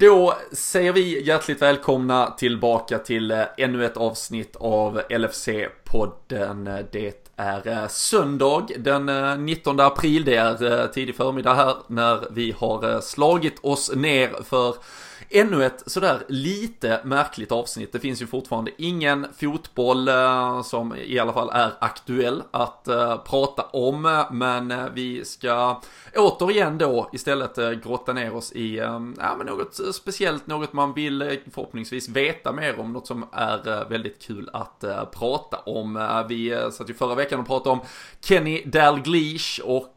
Då säger vi hjärtligt välkomna tillbaka till eh, ännu ett avsnitt av LFC-podden. Det är eh, söndag den eh, 19 april, det är tidig förmiddag här när vi har slagit oss ner för ännu ett sådär lite märkligt avsnitt. Det finns ju fortfarande ingen fotboll eh, som i alla fall är aktuell att eh, prata om. Men eh, vi ska återigen då istället grotta ner oss i ja, men något speciellt, något man vill förhoppningsvis veta mer om, något som är väldigt kul att prata om. Vi satt ju förra veckan och pratade om Kenny Dalglish och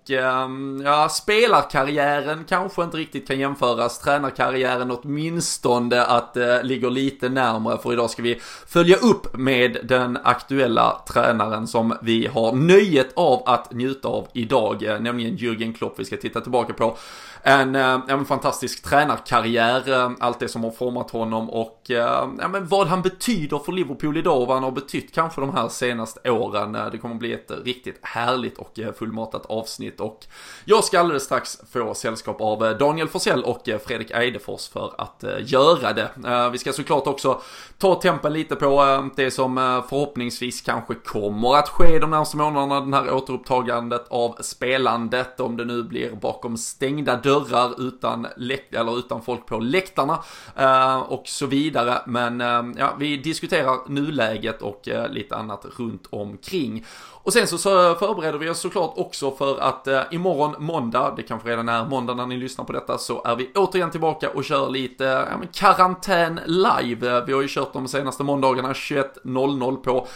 ja, spelarkarriären kanske inte riktigt kan jämföras, tränarkarriären åtminstone åtminstone att eh, det ligger lite närmare för idag ska vi följa upp med den aktuella tränaren som vi har nöjet av att njuta av idag, eh, nämligen Jürgen Klopp vi ska titta tillbaka på en, eh, en fantastisk tränarkarriär, eh, allt det som har format honom och eh, ja, men vad han betyder för Liverpool idag och vad han har betytt kanske de här senaste åren. Det kommer bli ett riktigt härligt och fullmatat avsnitt och jag ska alldeles strax få sällskap av Daniel Forsell och Fredrik Eidefors för att göra det. Vi ska såklart också ta tempen lite på det som förhoppningsvis kanske kommer att ske de närmaste månaderna, den här återupptagandet av spelandet, om det nu blir bakom stängda dörrar dörrar utan, eller utan folk på läktarna eh, och så vidare. Men eh, ja, vi diskuterar nuläget och eh, lite annat runt omkring. Och sen så, förbereder vi oss såklart också för att eh, imorgon måndag, det kanske redan är måndag när ni lyssnar på detta, så är vi återigen tillbaka och kör lite ja, karantän live. Vi har ju kört de senaste måndagarna 21.00 på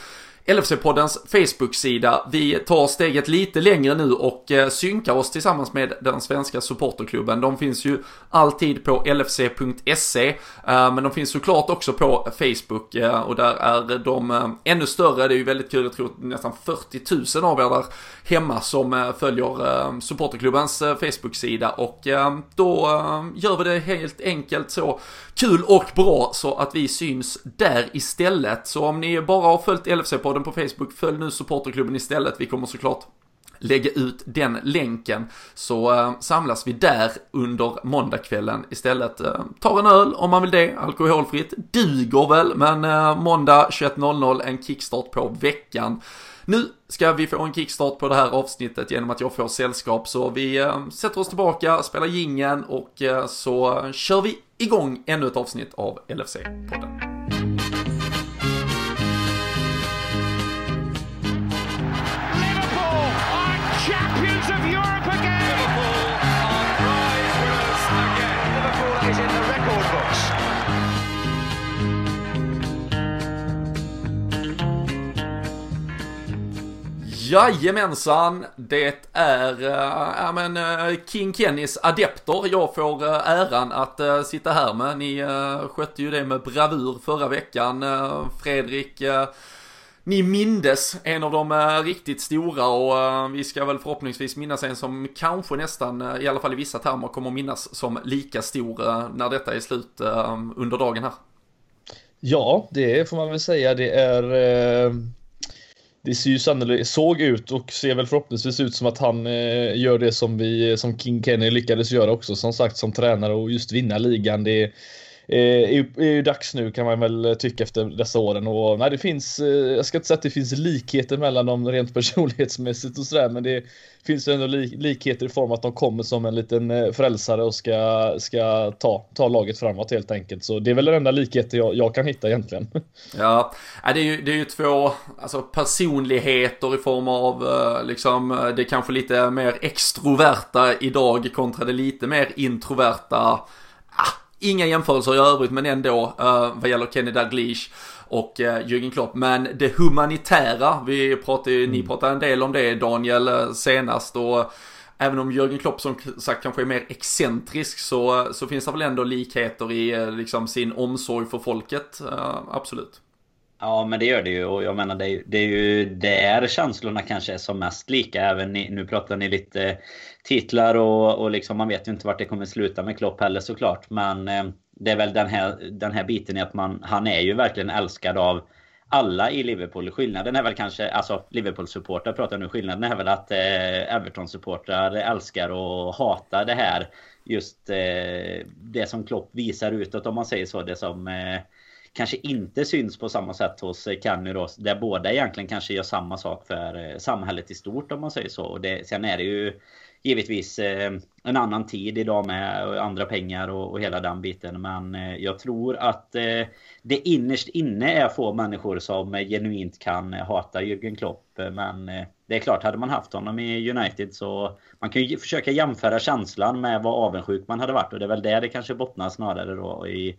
LFC-poddens Facebook-sida. Vi tar steget lite längre nu och eh, synkar oss tillsammans med den svenska supporterklubben. De finns ju alltid på lfc.se, eh, men de finns såklart också på Facebook eh, och där är de ännu större. Det är ju väldigt kul, jag tror nästan 40 000 av er där hemma som följer supporterklubbens Facebook-sida och då gör vi det helt enkelt så kul och bra så att vi syns där istället. Så om ni bara har följt LFC-podden på Facebook, följ nu supporterklubben istället. Vi kommer såklart lägga ut den länken så eh, samlas vi där under måndagskvällen istället. Eh, tar en öl om man vill det, alkoholfritt, duger väl, men eh, måndag 21.00 en kickstart på veckan. Nu ska vi få en kickstart på det här avsnittet genom att jag får sällskap så vi eh, sätter oss tillbaka, spelar gingen och så kör vi igång ännu ett avsnitt av LFC-podden. Jajamensan, det är äh, men, äh, King Kennys adepter jag får äh, äran att äh, sitta här med. Ni äh, skötte ju det med bravur förra veckan. Äh, Fredrik, äh, ni mindes en av de äh, riktigt stora och äh, vi ska väl förhoppningsvis minnas en som kanske nästan, äh, i alla fall i vissa termer, kommer minnas som lika stor när detta är slut under dagen här. Ja, det får man väl säga. Det är det ser ju sannolikt, såg ut och ser väl förhoppningsvis ut som att han eh, gör det som vi, eh, som King Kenny lyckades göra också som sagt som tränare och just vinna ligan. Det Eh, är, är, ju dags nu kan man väl tycka efter dessa åren och nej det finns, eh, jag ska inte säga att det finns likheter mellan dem rent personlighetsmässigt och sådär men det finns ju ändå likheter i form att de kommer som en liten eh, frälsare och ska, ska ta, ta laget framåt helt enkelt. Så det är väl den enda likheten jag, jag kan hitta egentligen. Ja, det är ju, det är ju två alltså, personligheter i form av liksom, det kanske lite mer extroverta idag kontra det lite mer introverta Inga jämförelser i övrigt men ändå uh, vad gäller Kenny Dalglish och eh, Jürgen Klopp. Men det humanitära, vi pratade, mm. ni pratade en del om det Daniel eh, senast och Även om Jürgen Klopp som sagt kanske är mer excentrisk så, så finns det väl ändå likheter i eh, liksom sin omsorg för folket, uh, absolut. Ja men det gör det ju och jag menar det är, det är ju där känslorna kanske är som mest lika. Även ni, nu pratar ni lite titlar och, och liksom man vet ju inte vart det kommer sluta med Klopp heller såklart. Men eh, det är väl den här, den här biten i att man, han är ju verkligen älskad av alla i Liverpool. Skillnaden är väl kanske, alltså Liverpool-supportrar pratar nu, skillnaden är väl att eh, Everton-supportrar älskar och hatar det här. Just eh, det som Klopp visar utåt om man säger så. Det som eh, kanske inte syns på samma sätt hos eh, Kenny då. Där båda egentligen kanske gör samma sak för eh, samhället i stort om man säger så. Och det, sen är det ju givetvis eh, en annan tid idag med andra pengar och, och hela den biten. Men eh, jag tror att eh, det innerst inne är få människor som eh, genuint kan hata Jürgen Klopp. Men det är klart, hade man haft honom i United så man kan ju försöka jämföra känslan med vad avundsjuk man hade varit. Och det är väl där det kanske bottnar snarare då i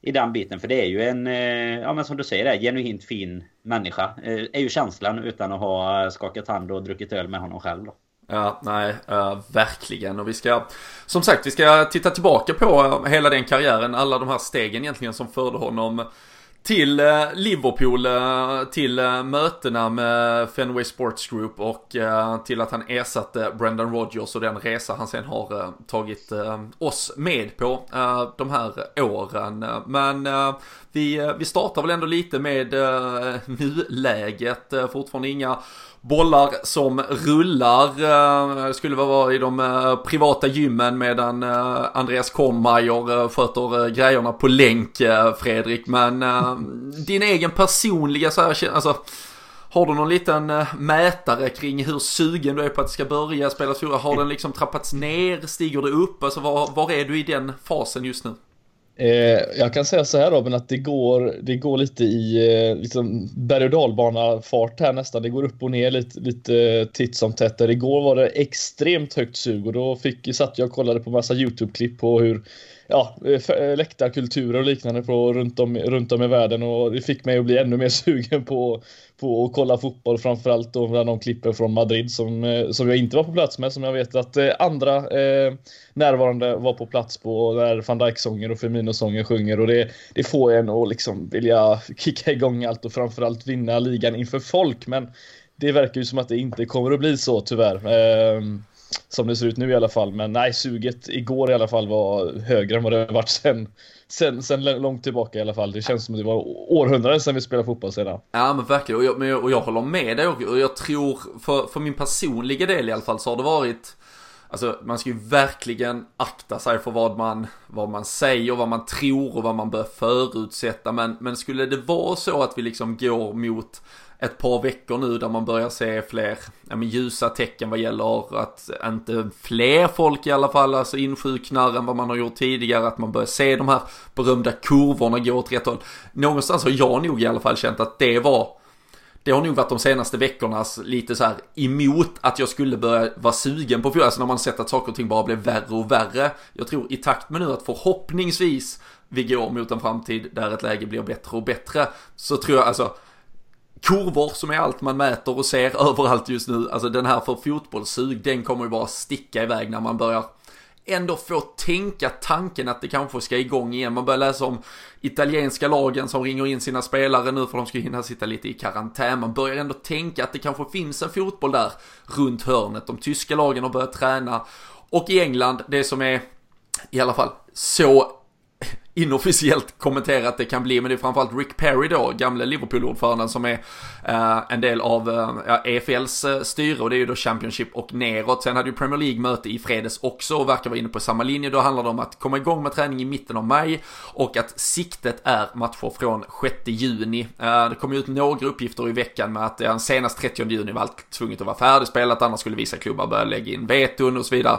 i den biten. För det är ju en, eh, ja men som du säger, där, genuint fin människa. Eh, är ju känslan utan att ha skakat hand och druckit öl med honom själv då. Ja, nej, eh, verkligen. Och vi ska, som sagt, vi ska titta tillbaka på hela den karriären, alla de här stegen egentligen som förde honom till eh, Liverpool, eh, till eh, mötena med Fenway Sports Group och till att han ersatte Brendan Rodgers och den resa han sen har tagit oss med på de här åren. Men vi, vi startar väl ändå lite med nuläget, fortfarande inga bollar som rullar. Eh, skulle vara i de eh, privata gymmen medan eh, Andreas Kornmeier sköter grejerna på länk, Fredrik. Men din egen personliga så här, alltså har du någon liten mätare kring hur sugen du är på att det ska börja spelas Har den liksom trappats ner? Stiger det upp? Alltså var, var är du i den fasen just nu? Eh, jag kan säga så här Robin att det går, det går lite i eh, liksom berg och dalbana fart här nästan. Det går upp och ner lite, lite titt som tätt. Igår var det extremt högt sug och då fick, satt jag och kollade på massa YouTube-klipp på hur ja, eh, eh, läktarkulturer och liknande på, runt, om, runt om i världen och det fick mig att bli ännu mer sugen på, på att kolla fotboll framförallt då bland de klippen från Madrid som, eh, som jag inte var på plats med som jag vet att eh, andra eh, närvarande var på plats på där van Dijk-sånger och Firmino-sånger sjunger och det, det får en att liksom vilja kicka igång allt och framförallt vinna ligan inför folk men det verkar ju som att det inte kommer att bli så tyvärr. Eh, som det ser ut nu i alla fall. Men nej, suget igår i alla fall var högre än vad det varit sen, sen, sen långt tillbaka i alla fall. Det känns som att det var århundraden sedan vi spelade fotboll sedan. Ja men verkligen, och jag, men, och jag håller med dig och jag tror för, för min personliga del i alla fall så har det varit Alltså man ska ju verkligen akta sig för vad man, vad man säger, vad man tror och vad man bör förutsätta. Men, men skulle det vara så att vi liksom går mot ett par veckor nu där man börjar se fler ja, men ljusa tecken vad gäller att inte fler folk i alla fall alltså insjuknar än vad man har gjort tidigare. Att man börjar se de här berömda kurvorna gå åt rätt håll. Någonstans har jag nog i alla fall känt att det var det har nog varit de senaste veckornas lite så här emot att jag skulle börja vara sugen på fotboll. Alltså när man sett att saker och ting bara blev värre och värre. Jag tror i takt med nu att förhoppningsvis vi går mot en framtid där ett läge blir bättre och bättre. Så tror jag alltså kurvor som är allt man mäter och ser överallt just nu. Alltså den här för fotbollssug, den kommer ju bara sticka iväg när man börjar ändå få tänka tanken att det kanske ska igång igen. Man börjar läsa om italienska lagen som ringer in sina spelare nu för de ska hinna sitta lite i karantän. Man börjar ändå tänka att det kanske finns en fotboll där runt hörnet. De tyska lagen har börjat träna. Och i England, det som är i alla fall så inofficiellt kommenterat det kan bli, men det är framförallt Rick Perry då, gamle Liverpool-ordföranden som är eh, en del av eh, EFLs eh, styre och det är ju då Championship och neråt. Sen hade ju Premier League möte i fredags också och verkar vara inne på samma linje. Då handlar det om att komma igång med träning i mitten av maj och att siktet är matcher från 6 juni. Eh, det kom ju ut några uppgifter i veckan med att eh, senast 30 juni var allt tvunget att vara färdigspelat, annars skulle vissa klubbar börja lägga in veton och så vidare.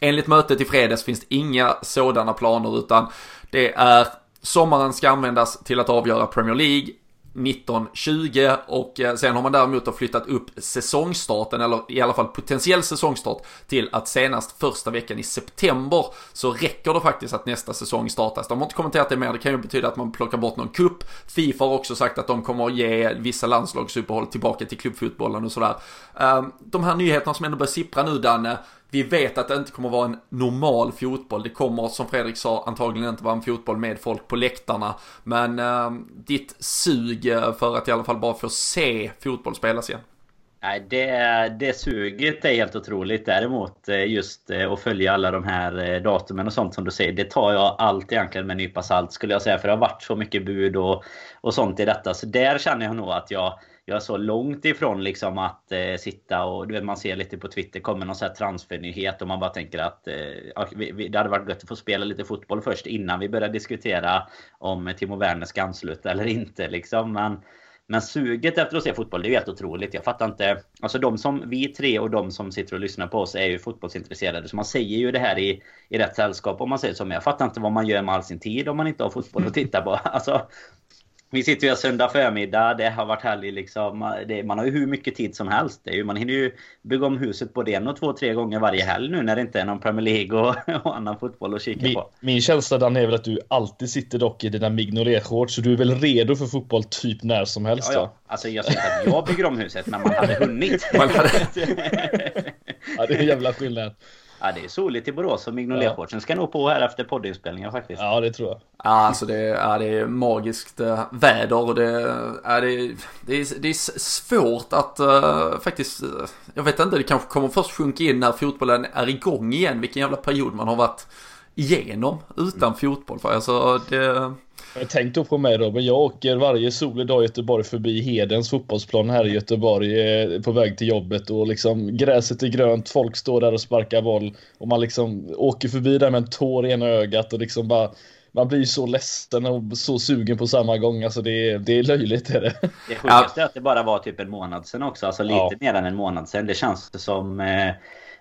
Enligt mötet i fredags finns det inga sådana planer utan det är sommaren ska användas till att avgöra Premier League 1920 och eh, sen har man däremot flyttat upp säsongstarten, eller i alla fall potentiell säsongstart, till att senast första veckan i september så räcker det faktiskt att nästa säsong startas. De har inte kommenterat det mer, det kan ju betyda att man plockar bort någon kupp. Fifa har också sagt att de kommer att ge vissa landslagsuppehåll tillbaka till klubbfotbollen och sådär. Ehm, de här nyheterna som ändå börjar sippra nu Danne, vi vet att det inte kommer vara en normal fotboll. Det kommer, som Fredrik sa, antagligen inte vara en fotboll med folk på läktarna. Men eh, ditt sug eh, för att i alla fall bara få se fotboll spelas igen. Nej, det, det suget är helt otroligt. Däremot eh, just eh, att följa alla de här datumen och sånt som du säger. Det tar jag allt egentligen med en nypa salt skulle jag säga. För det har varit så mycket bud och, och sånt i detta. Så där känner jag nog att jag, jag är så långt ifrån liksom att eh, sitta och du vet, man ser lite på Twitter kommer någon så här transfernyhet och man bara tänker att eh, vi, vi, det hade varit gött att få spela lite fotboll först innan vi börjar diskutera om Timo Werner ska ansluta eller inte liksom. Men, men suget efter att se fotboll, det är ju helt otroligt. Jag fattar inte. Alltså de som, vi tre och de som sitter och lyssnar på oss är ju fotbollsintresserade. Så man säger ju det här i, i rätt sällskap om man säger som jag fattar inte vad man gör med all sin tid om man inte har fotboll att titta på. Alltså, vi sitter ju här söndag förmiddag. Det har varit helg liksom. Det, man har ju hur mycket tid som helst. Det är ju, man hinner ju bygga om huset både en och två, tre gånger varje helg nu när det inte är någon Premier League och, och annan fotboll att kika min, på. Min känsla Dan är väl att du alltid sitter dock i dina mignolet-shorts. Så du är väl redo för fotboll typ när som helst? Ja, ja. Alltså jag säger att jag bygger om huset, men man hade hunnit. Man hade... ja, det är en jävla skillnad. Ja, det är soligt i Borås och Mignolet-shortsen ska nog på här efter poddinspelningen faktiskt. Ja, det tror jag. Ja, alltså det, ja, det är magiskt äh, väder och det, ja, det, det, är, det är svårt att äh, faktiskt, äh, jag vet inte, det kanske kommer först sjunka in när fotbollen är igång igen, vilken jävla period man har varit igenom utan mm. fotboll. För alltså det, Tänk då på mig då, men jag åker varje solig dag i Göteborg förbi Hedens fotbollsplan här i Göteborg eh, på väg till jobbet och liksom gräset är grönt, folk står där och sparkar boll och man liksom åker förbi där med en tår i ena ögat och liksom bara man blir så ledsen och så sugen på samma gång. Alltså det är, det är löjligt. Är det det sjukaste är att det bara var typ en månad sedan också. Alltså lite ja. mer än en månad sedan. Det känns som... Eh,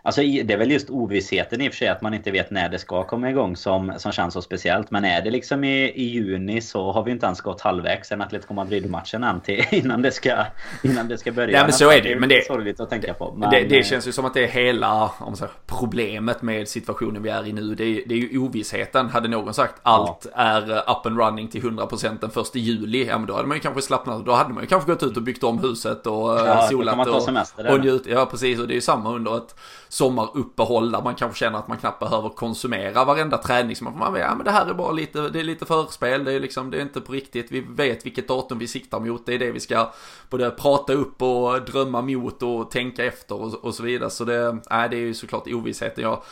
Alltså det är väl just ovissheten i och för sig att man inte vet när det ska komma igång som, som känns så speciellt. Men är det liksom i, i juni så har vi inte ens gått halvvägs sen Atletico Madrid-matchen än till innan det ska, innan det ska börja. Ja men så är det ju. Men det, är sorgligt att tänka på. Men, det, det, känns ju som att det är hela om säger, problemet med situationen vi är i nu. Det är, det är ju ovissheten. Hade någon sagt allt ja. är up and running till 100% den första juli. Ja men då hade man ju kanske slappnat. Då hade man ju kanske gått ut och byggt om huset och ja, solat och, och njut. Ja precis och det är ju samma under ett sommaruppehåll där man kanske känner att man knappt behöver konsumera varenda träning. Så man får, ja men det här är bara lite, det är lite förspel, det är liksom, det är inte på riktigt. Vi vet vilket datum vi siktar mot, det är det vi ska både prata upp och drömma mot och tänka efter och, och så vidare. Så det, nej, det är ju såklart ovissheten. Jag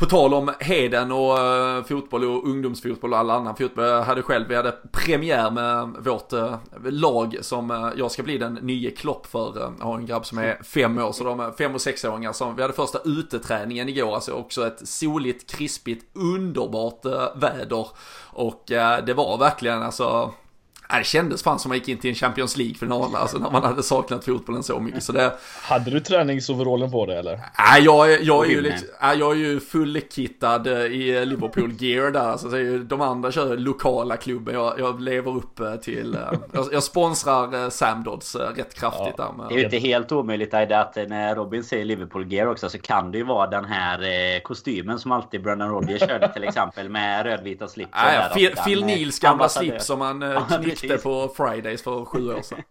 på tal om Heden och uh, fotboll och ungdomsfotboll och all annan fotboll. Jag hade själv, vi hade premiär med vårt uh, lag som uh, jag ska bli den nye Klopp för. Jag har en grabb som är fem år, så de är fem och sexåringar. Som, vi hade första uteträningen igår, alltså också ett soligt, krispigt, underbart väder. Och det var verkligen alltså det kändes fan som man gick in till en Champions League-final, alltså när man hade saknat fotbollen så mycket. Så det... Hade du träningsoverallen på dig eller? Nej, jag, jag, är ju liksom, jag är ju fullkittad eh, i Liverpool-gear där. Alltså, de andra kör lokala klubben, jag, jag lever upp eh, till... Eh, jag, jag sponsrar Sam Dodds rätt kraftigt ja. där. Med... Det är ju inte helt omöjligt att när Robin säger Liverpool-gear också så kan det ju vara den här kostymen som alltid Brennan Rodgers körde till exempel med rödvita slips. Ja, Phil, Phil Nils gamla slips som man knyckte på Fridays för sju år sedan.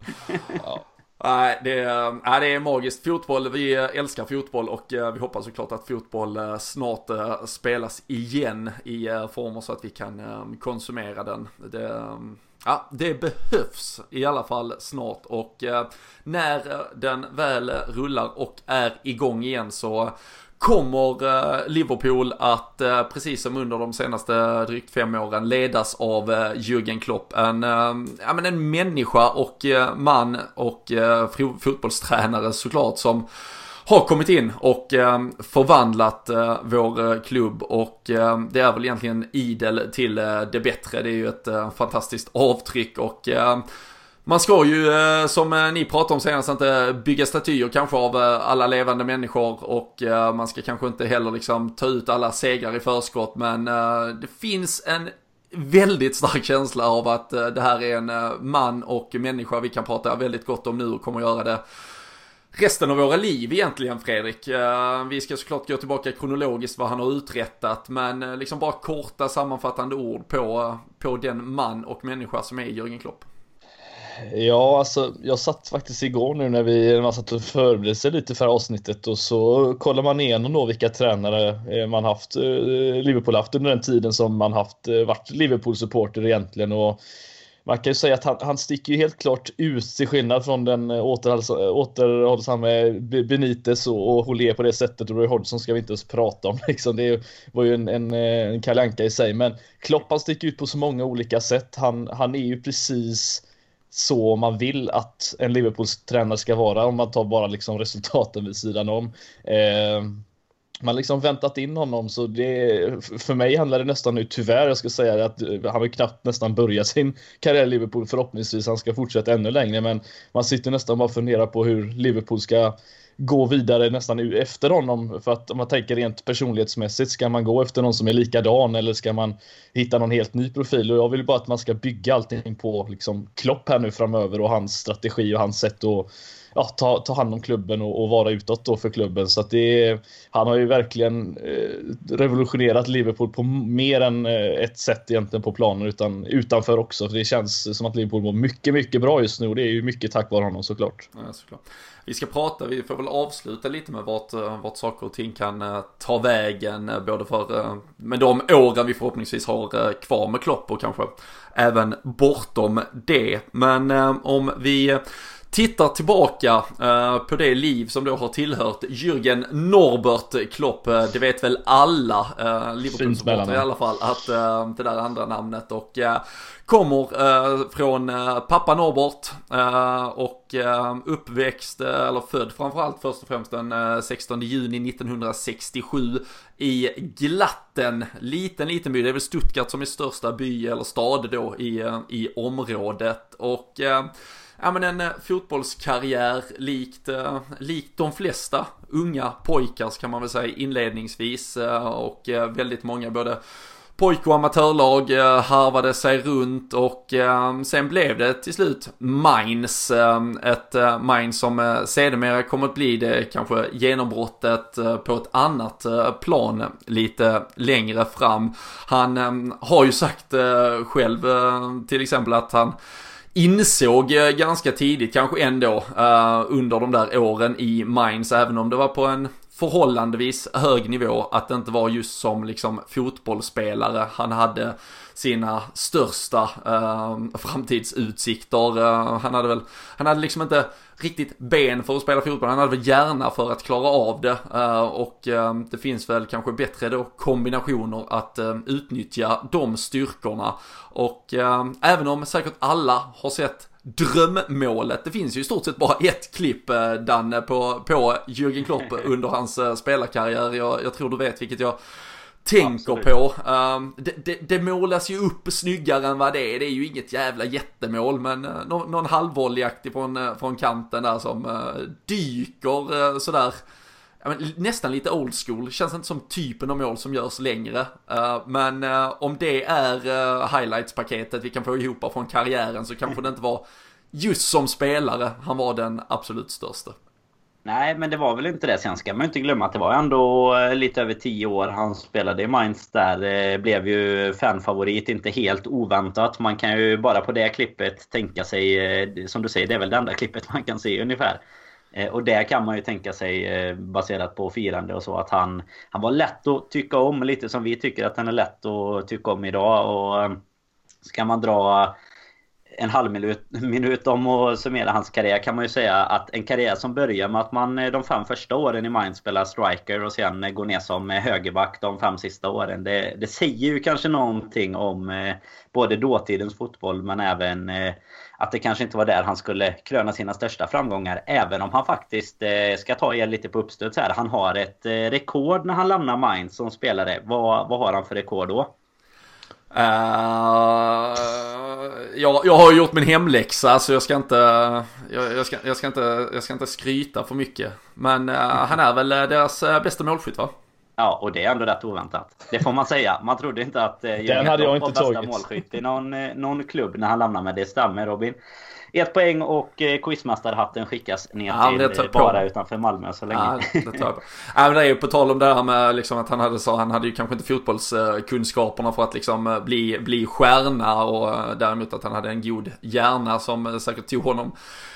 ja. Nej, det är, det är magiskt. Fotboll, vi älskar fotboll och eh, vi hoppas såklart att fotboll eh, snart eh, spelas igen i former så att vi kan konsumera den. Det, ja, det behövs i alla fall snart och när den väl rullar och är igång igen så kommer eh, Liverpool att, eh, precis som under de senaste drygt fem åren, ledas av eh, Jürgen Klopp. En, ja, men en människa och man och fotbollstränare såklart som har kommit in och förvandlat vår klubb och det är väl egentligen idel till det bättre. Det är ju ett fantastiskt avtryck och man ska ju, eh, som eh, ni pratade om senast, inte bygga statyer kanske av eh, alla levande människor och man ska kanske inte heller liksom ta ut alla segrar i förskott men det finns en väldigt stark känsla av att det här är en man och människa vi kan prata väldigt gott om nu och kommer göra det resten av våra liv egentligen Fredrik. Vi ska såklart gå tillbaka kronologiskt vad han har uträttat men liksom bara korta sammanfattande ord på, på den man och människa som är Jörgen Klopp. Ja, alltså jag satt faktiskt igår nu när vi man satt och förberedde sig lite för avsnittet och så kollar man igenom då vilka tränare eh, man haft, eh, Liverpool haft under den tiden som man haft eh, varit Liverpool-supporter egentligen och man kan ju säga att han, han sticker ju helt klart ut till skillnad från den återhållsamme Benitez och, och Holé på det sättet och Roy Hodgson ska vi inte ens prata om liksom. Det var ju en, en, en kalanka i sig men Klopp han sticker ut på så många olika sätt. Han, han är ju precis så man vill att en Liverpools tränare ska vara om man tar bara liksom resultaten vid sidan om. Eh, man liksom väntat in honom så det för mig handlar det nästan nu tyvärr jag ska säga att han har knappt nästan börjat sin karriär i Liverpool förhoppningsvis han ska fortsätta ännu längre men man sitter nästan bara och funderar på hur Liverpool ska gå vidare nästan efter honom för att om man tänker rent personlighetsmässigt ska man gå efter någon som är likadan eller ska man hitta någon helt ny profil och jag vill bara att man ska bygga allting på liksom Klopp här nu framöver och hans strategi och hans sätt att ja, ta, ta hand om klubben och, och vara utåt då för klubben. Så att det är, han har ju verkligen eh, revolutionerat Liverpool på mer än eh, ett sätt egentligen på planen utan utanför också. För det känns som att Liverpool mår mycket, mycket bra just nu och det är ju mycket tack vare honom såklart. Ja, såklart. Vi ska prata, vi får väl avsluta lite med vart, eh, vart saker och ting kan eh, ta vägen, eh, både för med de åren vi förhoppningsvis har kvar med Klopp och kanske även bortom det. Men om vi tittar tillbaka uh, på det liv som då har tillhört Jürgen Norbert Klopp. Uh, det vet väl alla uh, Liverpool-supportrar i alla fall att uh, det där andra namnet. Och kommer från pappa Norbert och uppväxt, eller född framförallt först och främst den 16 juni 1967 i Glatten, liten liten by, det är väl Stuttgart som är största by eller stad då i, i området. Och ja men en eh, fotbollskarriär likt, eh, likt de flesta unga pojkars kan man väl säga inledningsvis eh, och väldigt många både pojk och amatörlag harvade sig runt och sen blev det till slut Mainz. Ett Mainz som sedermera kommer att bli det kanske genombrottet på ett annat plan lite längre fram. Han har ju sagt själv till exempel att han insåg ganska tidigt kanske ändå uh, under de där åren i Mainz, även om det var på en förhållandevis hög nivå, att det inte var just som liksom fotbollsspelare han hade sina största ehm, eh, framtidsutsikter. Han hade väl, han hade liksom inte riktigt ben för att spela fotboll, han hade väl hjärna för att klara av det. Eh, och ehm, det finns väl kanske bättre då kombinationer att ehm, utnyttja de styrkorna. Och även om säkert alla har sett drömmålet. Det finns ju i stort sett bara ett klipp, Danne, på, på Jürgen Klopp under hans spelarkarriär. Jag, jag tror du vet vilket jag tänker Absolut. på. Um, det, det, det, målas ju upp snyggare än vad det är. Det är ju inget jävla jättemål men uh, någon, någon halvvolleyaktig från, uh, från kanten där som uh, dyker uh, sådär. Men, nästan lite old school, känns inte som typen av mål som görs längre. Uh, men uh, om det är uh, highlights-paketet vi kan få ihop från karriären så kanske det inte var just som spelare han var den absolut största. Nej, men det var väl inte det. Sen ska man inte glömma att det var ändå lite över 10 år han spelade i Mainz där. Blev ju fanfavorit, inte helt oväntat. Man kan ju bara på det klippet tänka sig, som du säger, det är väl det enda klippet man kan se ungefär. Eh, och där kan man ju tänka sig, eh, baserat på firande och så, att han, han var lätt att tycka om. Lite som vi tycker att han är lätt att tycka om idag. Och eh, ska man dra en halv minut, minut om att summera hans karriär kan man ju säga att en karriär som börjar med att man de fem första åren i Mainz spelar striker och sen går ner som högerback de fem sista åren. Det, det säger ju kanske någonting om både dåtidens fotboll men även att det kanske inte var där han skulle kröna sina största framgångar. Även om han faktiskt, eh, ska ta er lite på uppstöd här, han har ett eh, rekord när han lämnar Mainz som spelare. Vad, vad har han för rekord då? Uh, jag, jag har gjort min hemläxa så jag ska inte, jag, jag, ska, jag, ska inte, jag ska inte skryta för mycket. Men uh, han är väl deras uh, bästa målskytt va? Ja, och det är ändå rätt oväntat. Det får man säga. Man trodde inte att uh, Den hade jag inte tagit. målskytt i någon, någon klubb när han lämnade med det stämmer Robin. Ett poäng och eh, quizmästarhatten skickas ner ja, till bara utanför Malmö så länge. Ja, det tar jag på. ja, men det är ju på tal om det här med liksom att han hade så, han hade ju kanske inte fotbollskunskaperna för att liksom eh, bli, bli stjärna och eh, däremot att han hade en god hjärna som eh, säkert tog honom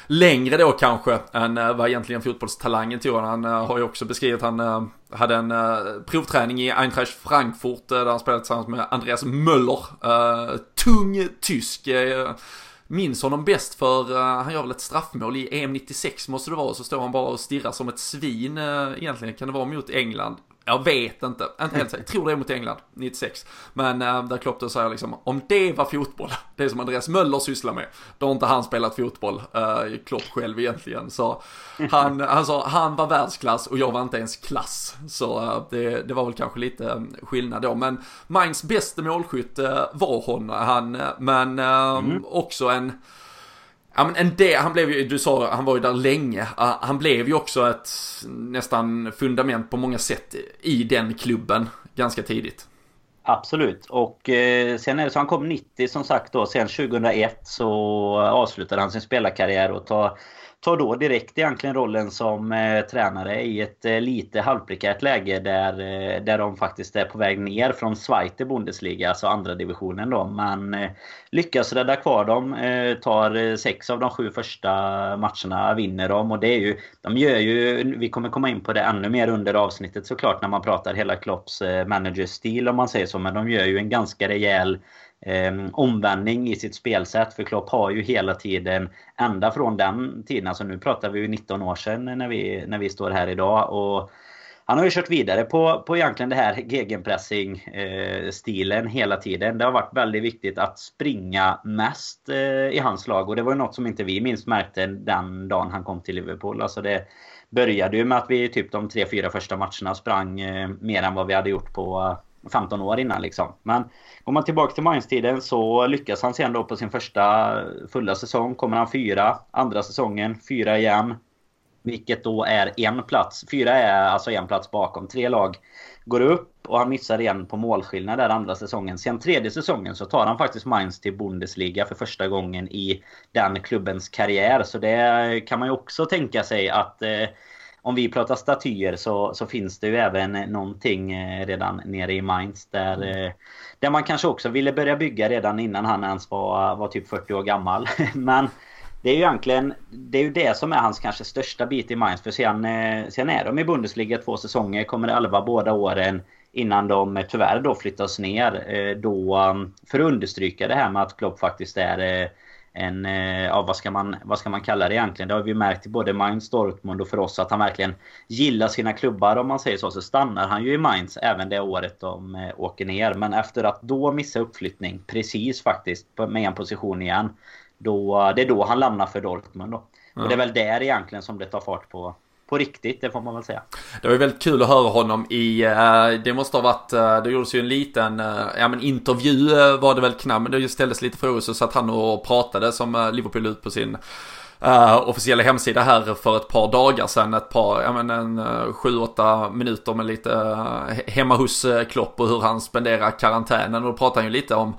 längre då kanske än vad egentligen fotbollstalangen tog. Han har ju också beskrivit, han hade en provträning i Eintracht Frankfurt där han spelade tillsammans med Andreas Möller. Tung tysk. Minns honom bäst för eh, han gör väl ett straffmål i EM 96 måste det vara. Så står han bara och stirrar som ett svin eh, egentligen. Kan det vara mot England? Jag vet inte, inte helt säker. Tror det är mot England, 96. Men äh, där Klopp då säger liksom, om det var fotboll, det som Andreas Möller sysslar med, då har inte han spelat fotboll, äh, Klopp själv egentligen. Så han, han sa, han var världsklass och jag var inte ens klass. Så äh, det, det var väl kanske lite skillnad då. Men Mainz bästa målskytt var hon, han, men mm. också en Ja men en del, han blev ju, du sa, han var ju där länge. Han blev ju också ett nästan fundament på många sätt i den klubben ganska tidigt. Absolut. Och eh, sen är det så han kom 90 som sagt då. Sen 2001 så avslutade han sin spelarkarriär och tar tar då direkt egentligen rollen som eh, tränare i ett eh, lite halvprekärt läge där, eh, där de faktiskt är på väg ner från Zweite Bundesliga, alltså andra divisionen då. Man eh, lyckas rädda kvar dem, eh, tar eh, sex av de sju första matcherna, vinner dem och det är ju... De gör ju... Vi kommer komma in på det ännu mer under avsnittet såklart när man pratar hela Klopps eh, managerstil om man säger så, men de gör ju en ganska rejäl eh, omvändning i sitt spelsätt. För Klopp har ju hela tiden, ända från den tiden, alltså nu pratar vi ju 19 år sedan när vi, när vi står här idag. Och han har ju kört vidare på, på egentligen det här gegenpressing-stilen eh, hela tiden. Det har varit väldigt viktigt att springa mest eh, i hans lag. Och det var ju något som inte vi minst märkte den dagen han kom till Liverpool. Alltså det började ju med att vi typ de tre, fyra första matcherna sprang eh, mer än vad vi hade gjort på 15 år innan liksom. Men går man tillbaka till Mainz-tiden så lyckas han sen då på sin första fulla säsong. Kommer han fyra. Andra säsongen fyra igen. Vilket då är en plats. Fyra är alltså en plats bakom. Tre lag går upp och han missar igen på målskillnad där andra säsongen. Sen tredje säsongen så tar han faktiskt Mainz till Bundesliga för första gången i den klubbens karriär. Så det kan man ju också tänka sig att eh, om vi pratar statyer så, så finns det ju även någonting eh, redan nere i Mainz där, mm. Eh, där man kanske också ville börja bygga redan innan han ens var, var typ 40 år gammal. Men det är ju egentligen det, är ju det som är hans kanske största bit i Mainz. För sen, eh, sen är de i Bundesliga två säsonger, kommer elva båda åren innan de tyvärr då flyttas ner. Då, för att understryka det här med att Klopp faktiskt är en, eh, ja vad ska, man, vad ska man kalla det egentligen? Det har vi märkt i både Mainz, Dortmund och för oss att han verkligen gillar sina klubbar om man säger så. Så stannar han ju i Mainz även det året de eh, åker ner. Men efter att då missa uppflyttning, precis faktiskt, med en position igen. Då, det är då han lämnar för Dortmund då. Ja. Och det är väl där egentligen som det tar fart på på riktigt, det får man väl säga. Det var ju väldigt kul att höra honom i, eh, det måste ha varit, eh, det gjordes ju en liten, eh, ja men intervju var det väl knappt, men det ställdes lite frågor så satt han och pratade som Liverpool ut på sin Uh, officiella hemsida här för ett par dagar sedan. Ett par, ja men en uh, 7-8 minuter med lite uh, hemma hos uh, Klopp och hur han spenderar karantänen. Och då pratar han ju lite om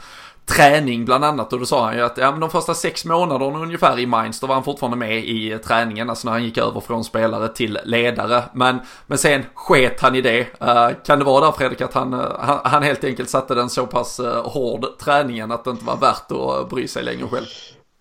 träning bland annat och då sa han ju att ja, men de första sex månaderna ungefär i Mainz då var han fortfarande med i eh, träningen, alltså när han gick över från spelare till ledare. Men, men sen sket han i det. Uh, kan det vara där Fredrik att han, uh, han, han, helt enkelt satte den så pass uh, hård träningen att det inte var värt att bry sig längre själv?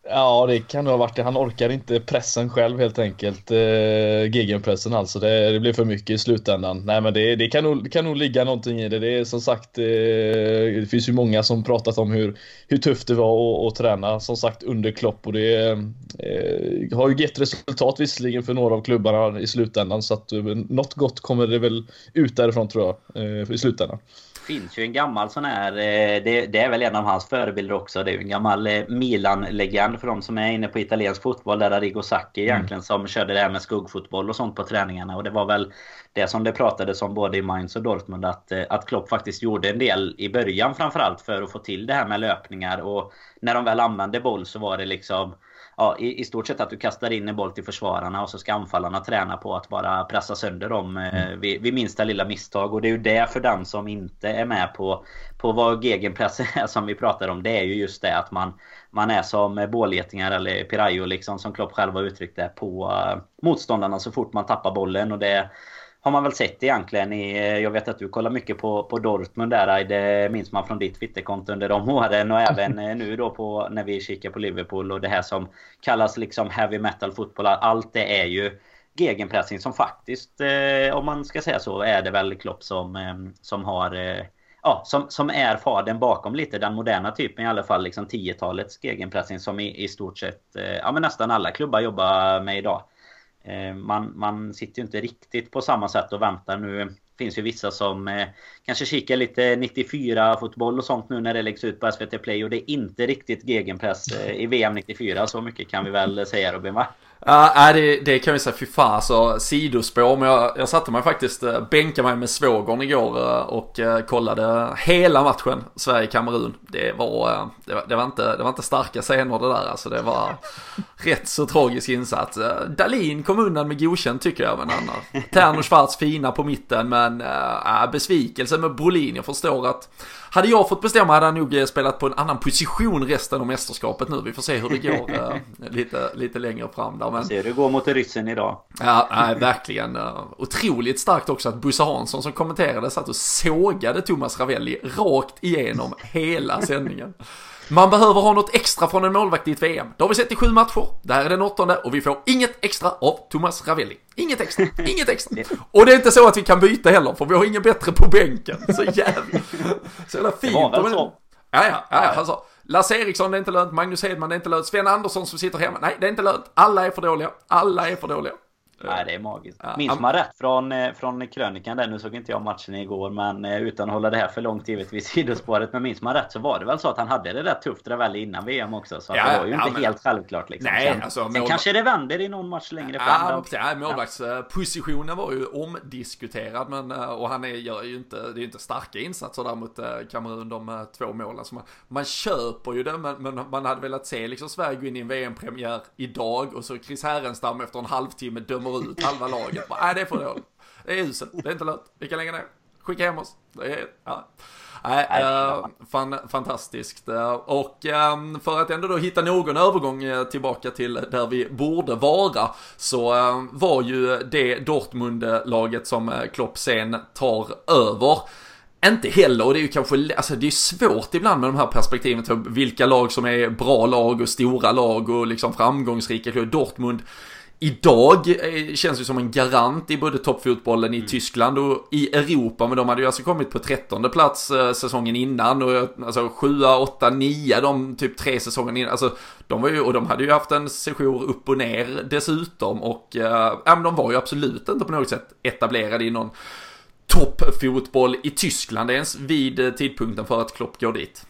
Ja, det kan nog ha varit det. Han orkar inte pressen själv helt enkelt. Eh, gegenpressen alltså. Det, det blir för mycket i slutändan. Nej, men det, det, kan, nog, det kan nog ligga någonting i det. Det är som sagt, eh, det finns ju många som pratat om hur, hur tufft det var att, att träna som sagt under Klopp och det eh, har ju gett resultat visserligen för några av klubbarna i slutändan så att eh, något gott kommer det väl ut därifrån tror jag eh, i slutändan finns ju en gammal sån här, eh, det, det, är väl en av hans förebilder också. Det är ju en gammal eh, Milan-legend för de som är inne på italiensk fotboll. Där Arrigo Sacchi mm. egentligen som körde det här med skuggfotboll och sånt på träningarna. Och det var väl det som det pratades om både i Mainz och Dortmund. Att, eh, att Klopp faktiskt gjorde en del i början framförallt för att få till det här med löpningar. Och när de väl använde boll så var det liksom ja, i, i, stort sett att du kastar in en boll till försvararna och så ska anfallarna träna på att bara pressa sönder dem eh, mm. vid, vid, minsta lilla misstag. Och det är ju det för den som inte är med på, på vad gegenpress är som vi pratar om. Det är ju just det att man, man är som bålgetingar eller Pirayo liksom som Klopp själv har uttryckt det på uh, motståndarna så fort man tappar bollen. Och det har man väl sett egentligen i... Eh, jag vet att du kollar mycket på, på Dortmund där. Eh, det minns man från ditt Twitterkonto under de åren. Och även eh, nu då på, när vi kikar på Liverpool och det här som kallas liksom heavy metal fotboll. Allt det är ju gegenpressing som faktiskt, om man ska säga så, är det väl Klopp som, som har ja, som, som är fadern bakom lite den moderna typen i alla fall, liksom 10-talets gegenpressing som i, i stort sett ja, men nästan alla klubbar jobbar med idag. Eh, man, man sitter ju inte riktigt på samma sätt och väntar nu. finns ju vissa som eh, kanske kikar lite 94 fotboll och sånt nu när det läggs ut på SVT Play och det är inte riktigt gegenpress eh, i VM 94. Så mycket kan vi väl säga Robin va? Ja, det, det kan vi säga, fy fan alltså sidospår. Men jag, jag satte mig faktiskt, eh, bänkade mig med svågern igår eh, och eh, kollade hela matchen Sverige-Kamerun. Det var, det var, det, var inte, det var inte starka scener det där alltså. Det var rätt så tragisk insats. Dalin kom undan med godkänt tycker jag, men annars. Tern och Schwarz fina på mitten, men äh, besvikelse med Brolin. Jag förstår att hade jag fått bestämma hade han nog spelat på en annan position resten av mästerskapet nu. Vi får se hur det går äh, lite, lite längre fram där. Men... Ser du går mot ryssen idag. Ja, nej, verkligen. Otroligt starkt också att Bosse Hansson som kommenterade satt och sågade Thomas Ravelli rakt igenom hela sändningen. Man behöver ha något extra från en målvakt i ett VM. Det har vi sett i sju matcher. Det här är den åttonde och vi får inget extra av Thomas Ravelli. Inget extra, inget extra. Och det är inte så att vi kan byta heller, för vi har ingen bättre på bänken. Så jävla, så jävla fint. Det var väl så. Ja, ja, ja, han sa. Lasse Eriksson, det är inte lönt. Magnus Hedman, det är inte lönt. Sven Andersson som sitter hemma. Nej, det är inte lönt. Alla är för dåliga. Alla är för dåliga. Nej, det är magiskt. Minns man rätt från, eh, från krönikan där, nu såg inte jag matchen igår, men eh, utan att hålla det här för långt givetvis sidospåret. Men minns man rätt så var det väl så att han hade det rätt tufft Ravelli innan VM också. Så ja, det var ju ja, inte men... helt självklart liksom. Nej, sen, alltså, sen kanske det vänder i någon match längre fram. Ja, ja målvaktspositionen var ju omdiskuterad, men eh, och han är, gör ju inte, det är ju inte starka insatser där mot Kamerun, de två målen. Så man, man köper ju det, men, men man hade velat se liksom Sverige gå in i en VM-premiär idag och så Chris Härenstam efter en halvtimme dömer ut halva laget. Nej, det är för dåligt. Det är uselt. Det är inte lönt. Vi kan lägga ner. Skicka hem oss. Det är, ja. Nej, äh, fan, fantastiskt. Och äh, för att ändå då hitta någon övergång eh, tillbaka till där vi borde vara så äh, var ju det Dortmund-laget som Klopp sen tar över inte heller, och det är ju kanske, alltså det är svårt ibland med de här perspektiven, för vilka lag som är bra lag och stora lag och liksom framgångsrika. Dortmund Idag eh, känns ju som en garant i både toppfotbollen i mm. Tyskland och i Europa. Men de hade ju alltså kommit på trettonde plats eh, säsongen innan. Och alltså sjua, åtta, nio de typ tre säsongerna innan. Alltså de var ju, och de hade ju haft en sejour upp och ner dessutom. Och äh, men de var ju absolut inte på något sätt etablerade i någon toppfotboll i Tyskland ens vid tidpunkten för att Klopp går dit.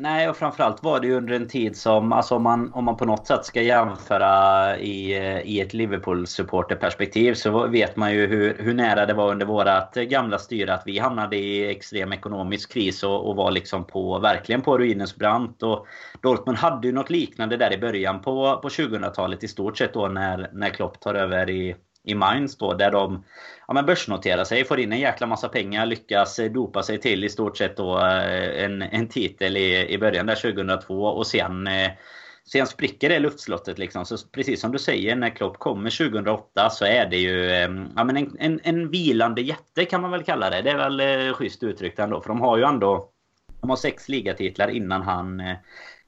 Nej, och framförallt var det ju under en tid som, alltså om man, om man på något sätt ska jämföra i, eh, i ett Liverpool-supporterperspektiv så vet man ju hur, hur nära det var under vårat gamla styre att vi hamnade i extrem ekonomisk kris och, och var liksom på, verkligen på ruinens brant. Och Dortmund hade ju något liknande där i början på, på 2000-talet i stort sett då när, när Klopp tar över i, i Mainz då, där de ja, men börsnoterar sig, får in en jäkla massa pengar, lyckas eh, dopa sig till i stort sett då eh, en, en titel i, i början där 2002 och sen eh, Sen spricker det luftslottet liksom. Så precis som du säger, när Klopp kommer 2008 så är det ju ja, men en, en, en vilande jätte kan man väl kalla det. Det är väl eh, schysst uttryckt ändå. För de har ju ändå de har sex ligatitlar innan han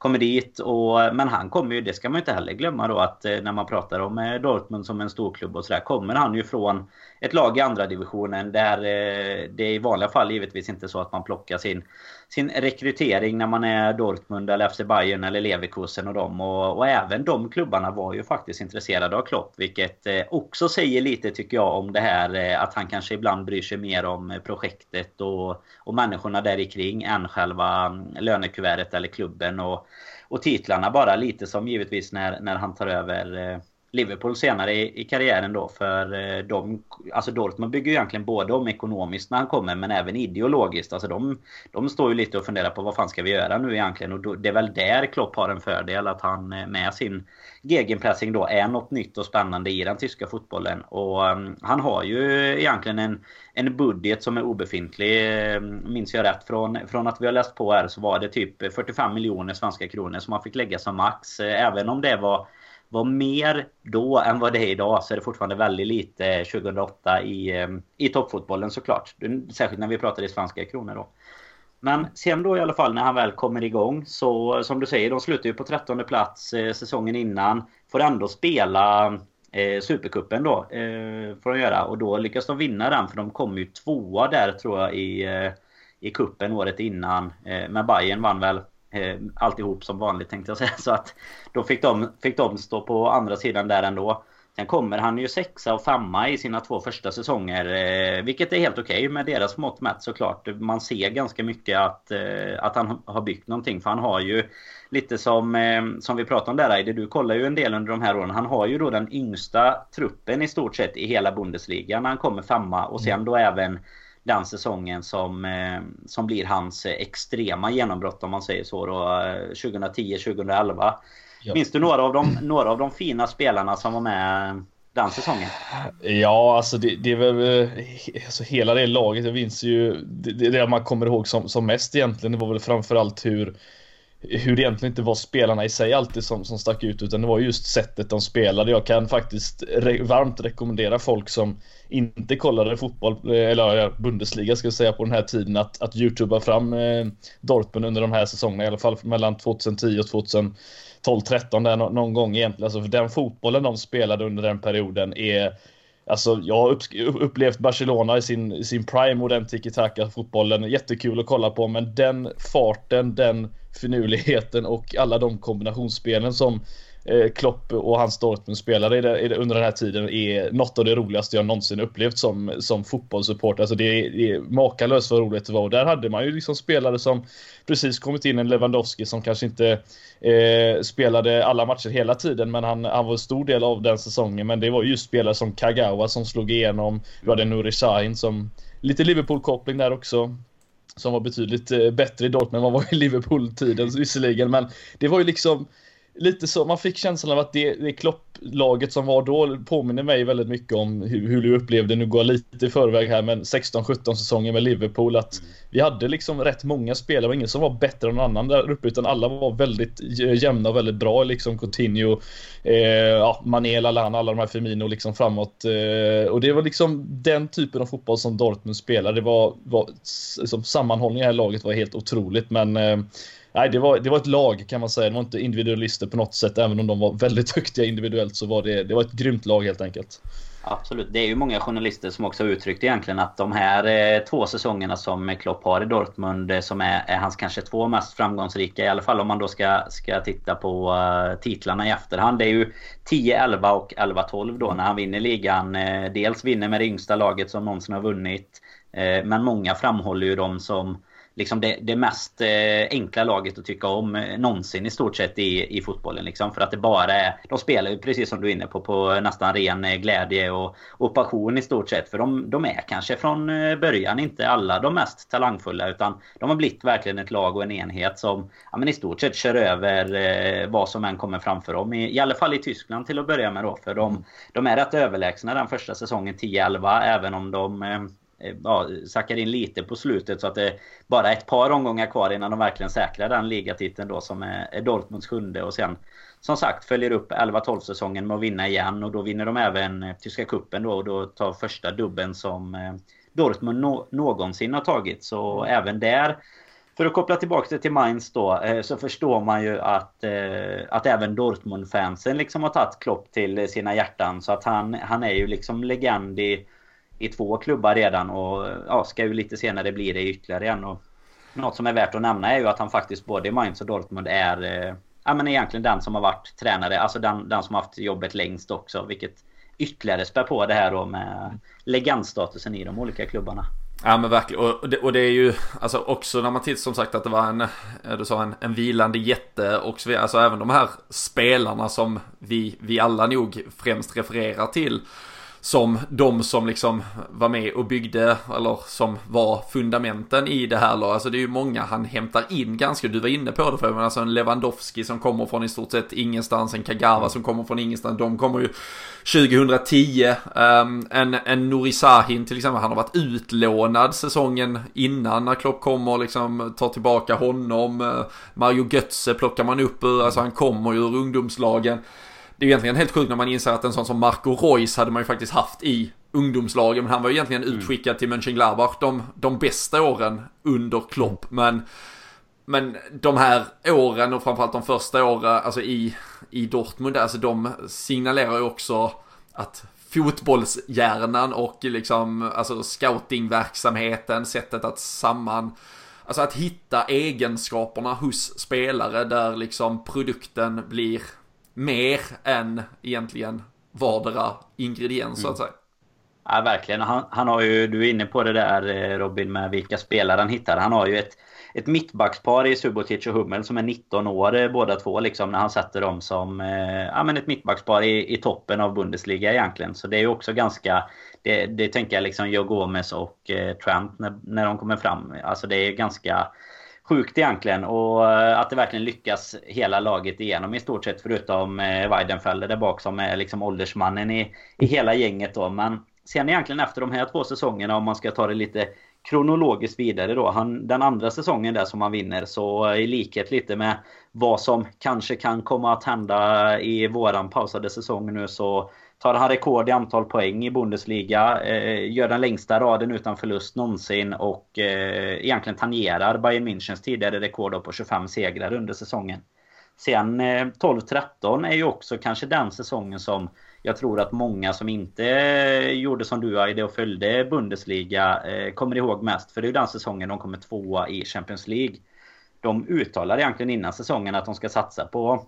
kommer dit. Och, men han kommer ju, det ska man inte heller glömma då att eh, när man pratar om eh, Dortmund som en storklubb och sådär. Kommer han ju från ett lag i andra divisionen där eh, det är i vanliga fall givetvis inte så att man plockar sin, sin rekrytering när man är Dortmund eller FC Bayern eller Leverkusen och dem. Och, och även de klubbarna var ju faktiskt intresserade av Klopp. Vilket eh, också säger lite tycker jag om det här eh, att han kanske ibland bryr sig mer om eh, projektet och, och människorna där kring än själva mm, lönekuvertet eller klubben. Och, och titlarna bara lite som givetvis när, när han tar över Liverpool senare i, i karriären då. För eh, de, alltså Dortmund bygger ju egentligen både om ekonomiskt när han kommer men även ideologiskt. Alltså de, de står ju lite och funderar på vad fan ska vi göra nu egentligen. Och då, det är väl där Klopp har en fördel att han eh, med sin gegenpressing då är något nytt och spännande i den tyska fotbollen. Och um, han har ju egentligen en, en budget som är obefintlig. Ehm, minns jag rätt från, från att vi har läst på här så var det typ 45 miljoner svenska kronor som han fick lägga som max. Även om det var var mer då än vad det är idag så är det fortfarande väldigt lite eh, 2008 i, ehm, i toppfotbollen såklart. Särskilt när vi pratar i svenska kronor då. Men sen då i alla fall när han väl kommer igång så som du säger, de slutar ju på 13 plats eh, säsongen innan. Får ändå spela eh, Supercupen då. Eh, får de göra. Och då lyckas de vinna den för de kom ju tvåa där tror jag i, eh, i kuppen året innan. Eh, men Bayern vann väl eh, alltihop som vanligt tänkte jag säga. Så att då fick de, fick de stå på andra sidan där ändå. Sen kommer han ju sexa och femma i sina två första säsonger. Eh, vilket är helt okej okay med deras mått mätt såklart. Man ser ganska mycket att, eh, att han har byggt någonting. För han har ju lite som, eh, som vi pratade om där Heidi, du kollar ju en del under de här åren. Han har ju då den yngsta truppen i stort sett i hela Bundesliga när han kommer femma. Och sen då även den säsongen som, eh, som blir hans extrema genombrott om man säger så då. 2010-2011. Eh, Ja. Minns du några av, de, några av de fina spelarna som var med den säsongen? Ja, alltså det, det är väl alltså hela det laget. Jag minns ju det, det man kommer ihåg som, som mest egentligen. Det var väl framförallt hur hur det egentligen inte var spelarna i sig alltid som, som stack ut utan det var just sättet de spelade. Jag kan faktiskt re varmt rekommendera folk som inte kollade fotboll, eh, eller Bundesliga ska jag säga på den här tiden att, att youtuba fram eh, Dortmund under de här säsongerna i alla fall mellan 2010 och 2012-13 där någon gång egentligen. Alltså för den fotbollen de spelade under den perioden är Alltså jag har upplevt Barcelona i sin, i sin prime och den tiki-taka fotbollen. Jättekul att kolla på men den farten, den finurligheten och alla de kombinationsspelen som eh, Klopp och hans Dortmund spelare under den här tiden är något av det roligaste jag någonsin upplevt som, som fotbollssupporter. Alltså det är, det är makalöst vad roligt det var. Och där hade man ju liksom spelare som precis kommit in, en Lewandowski som kanske inte eh, spelade alla matcher hela tiden, men han, han var en stor del av den säsongen. Men det var just spelare som Kagawa som slog igenom. Vi hade Nuri Sahin som lite Liverpool-koppling där också som var betydligt eh, bättre i Dortmund än vad var i Liverpool-tiden visserligen. Men det var ju liksom lite så, man fick känslan av att det, det Klopp-laget som var då påminner mig väldigt mycket om hur, hur du upplevde, nu går jag lite i förväg här, men 16-17 säsonger med Liverpool att mm. vi hade liksom rätt många spelare, och ingen som var bättre än någon annan där uppe utan alla var väldigt jämna och väldigt bra liksom Coutinho, eh, ja, Mané, Lallana, alla de här Firmino liksom framåt eh, och det var liksom den typen av fotboll som Dortmund spelade, det var, var liksom, sammanhållningen i det här laget var helt otroligt men eh, nej, det var, det var ett lag kan man säga. Det var inte individualister på något sätt. Även om de var väldigt duktiga individuellt så var det, det var ett grymt lag helt enkelt. Absolut. Det är ju många journalister som också har uttryckt egentligen att de här eh, två säsongerna som Klopp har i Dortmund eh, som är, är, hans kanske två mest framgångsrika i alla fall om man då ska, ska titta på eh, titlarna i efterhand. Det är ju 10-11 och 11-12 då när han vinner ligan. Eh, dels vinner med det yngsta laget som någonsin har vunnit. Eh, men många framhåller ju dem som liksom det, det mest eh, enkla laget att tycka om eh, någonsin i stort sett i, i fotbollen. Liksom. För att det bara är... De spelar ju precis som du är inne på, på nästan ren eh, glädje och, och passion i stort sett. För de, de är kanske från eh, början inte alla de mest talangfulla utan de har blivit verkligen ett lag och en enhet som ja, men i stort sett kör över eh, vad som än kommer framför dem. I, I alla fall i Tyskland till att börja med då. För de, de är rätt överlägsna den första säsongen 10-11 även om de Eh, Eh, ja, sackar in lite på slutet så att det är bara ett par omgångar kvar innan de verkligen säkrar den ligatiteln då som är Dortmunds sjunde. Och sen som sagt följer upp 11-12 säsongen med att vinna igen och då vinner de även eh, Tyska kuppen då och då tar första dubben som eh, Dortmund no någonsin har tagit. Så även där för att koppla tillbaka det till Mainz då så förstår man ju att, att även Dortmund-fansen liksom har tagit Klopp till sina hjärtan. Så att han, han är ju liksom legend i i två klubbar redan och ja, ska ju lite senare bli det ytterligare en. Och något som är värt att nämna är ju att han faktiskt både i Mainz och Dortmund är eh, ja, men egentligen den som har varit tränare, alltså den, den som har haft jobbet längst också. Vilket ytterligare spär på det här då med legendstatusen i de olika klubbarna. Ja men verkligen. Och det, och det är ju alltså också när man tittar som sagt att det var en, eh, du sa en, en vilande jätte och så vidare. Alltså även de här spelarna som vi, vi alla nog främst refererar till som de som liksom var med och byggde, eller som var fundamenten i det här laget. Alltså det är ju många han hämtar in ganska, du var inne på det för men alltså en Lewandowski som kommer från i stort sett ingenstans, en Kagawa som kommer från ingenstans, de kommer ju 2010. Um, ehm, en, en Nuri Sahin till exempel, han har varit utlånad säsongen innan när Klopp kommer och liksom tar tillbaka honom. Eh, Mario Götze plockar man upp ur, alltså han kommer ju ur ungdomslagen det är egentligen helt sjukt när man inser att en sån som Marco Reus hade man ju faktiskt haft i ungdomslagen. Men han var ju egentligen mm. utskickad till Mönchengladbach de, de bästa åren under Klopp. Mm. Men, men de här åren och framförallt de första åren alltså i, i Dortmund, alltså de signalerar ju också att fotbollshjärnan och liksom, alltså scoutingverksamheten, sättet att samman, alltså att hitta egenskaperna hos spelare där liksom produkten blir mer än egentligen vardera ingrediens så att säga. Ja, verkligen. Han, han har ju, du är inne på det där eh, Robin med vilka spelare han hittar. Han har ju ett, ett mittbackspar i Subotic och Hummel som är 19 år eh, båda två liksom när han sätter dem som eh, ja, men ett mittbackspar i, i toppen av Bundesliga egentligen. Så det är ju också ganska... Det, det tänker jag liksom Joe Gomez och eh, Trent när, när de kommer fram. Alltså det är ganska sjukt egentligen. Och eh, att det verkligen lyckas hela laget igenom i stort sett. Förutom eh, Weidenfeller där bak som är liksom åldersmannen i, i hela gänget då. Men sen egentligen efter de här två säsongerna om man ska ta det lite kronologiskt vidare då. Han, den andra säsongen där som han vinner så i likhet lite med vad som kanske kan komma att hända i våran pausade säsong nu så tar han rekord i antal poäng i Bundesliga. Eh, gör den längsta raden utan förlust någonsin och eh, egentligen tangerar Bayern Münchens tidigare rekord på 25 segrar under säsongen. Sen eh, 12-13 är ju också kanske den säsongen som jag tror att många som inte eh, gjorde som du Aide och följde Bundesliga eh, kommer ihåg mest. För det är ju den säsongen de kommer tvåa i Champions League. De uttalar egentligen innan säsongen att de ska satsa på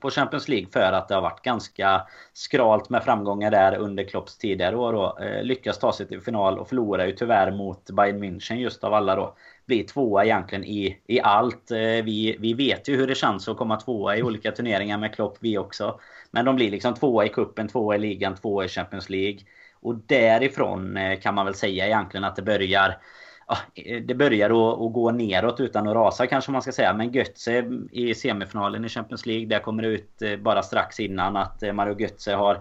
på Champions League för att det har varit ganska skralt med framgångar där under Klopps tidigare år. Då. Eh, lyckas ta sig till final och förlorar ju tyvärr mot Bayern München just av alla då. Blir tvåa egentligen i, i allt. Eh, vi, vi vet ju hur det känns att komma tvåa i olika turneringar med Klopp, vi också. Men de blir liksom tvåa i kuppen, tvåa i ligan, tvåa i Champions League. Och därifrån eh, kan man väl säga egentligen att det börjar Eh, det börjar att, att, gå neråt utan att rasa kanske man ska säga. Men Götze i semifinalen i Champions League. Där kommer det ut eh, bara strax innan att eh, Mario Götze har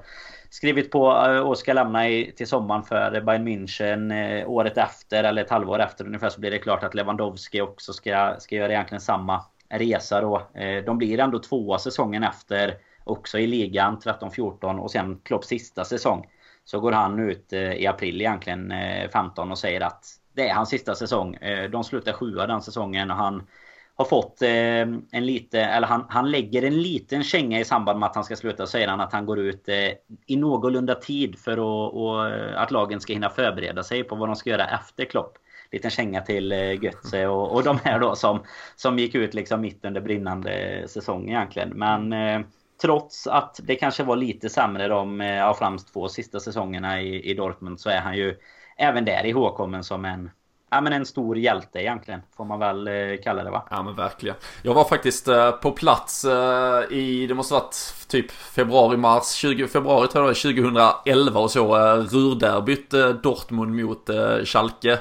skrivit på och ska lämna i, till sommaren för Bayern München. Året efter eller ett halvår efter ungefär så blir det klart att Lewandowski också ska, ska göra egentligen samma resa då. De blir ändå tvåa säsongen efter också i ligan 13-14 och sen Klopps sista säsong. Så går han ut i april egentligen 15 och säger att det är hans sista säsong. Eh, de slutar sjua den säsongen och han har fått en lite, eller han, han lägger en liten känga i samband med att han ska sluta. Säger han att han går ut i någorlunda tid för att, och, att lagen ska hinna förbereda sig på vad de ska göra efter Klopp. Liten känga till Götze och, och de här då som, som gick ut liksom mitt under brinnande säsong egentligen. Men trots att det kanske var lite sämre de eh, ja, främst två sista säsongerna i, i Dortmund så är han ju även där ihågkommen som en Ja men en stor hjälte egentligen, får man väl eh, kalla det va? Ja men verkligen. Jag var faktiskt eh, på plats eh, i, det måste varit typ februari, mars, 20 februari tror jag det var, 2011 och så, Rurderbyt Dortmund mot Schalke.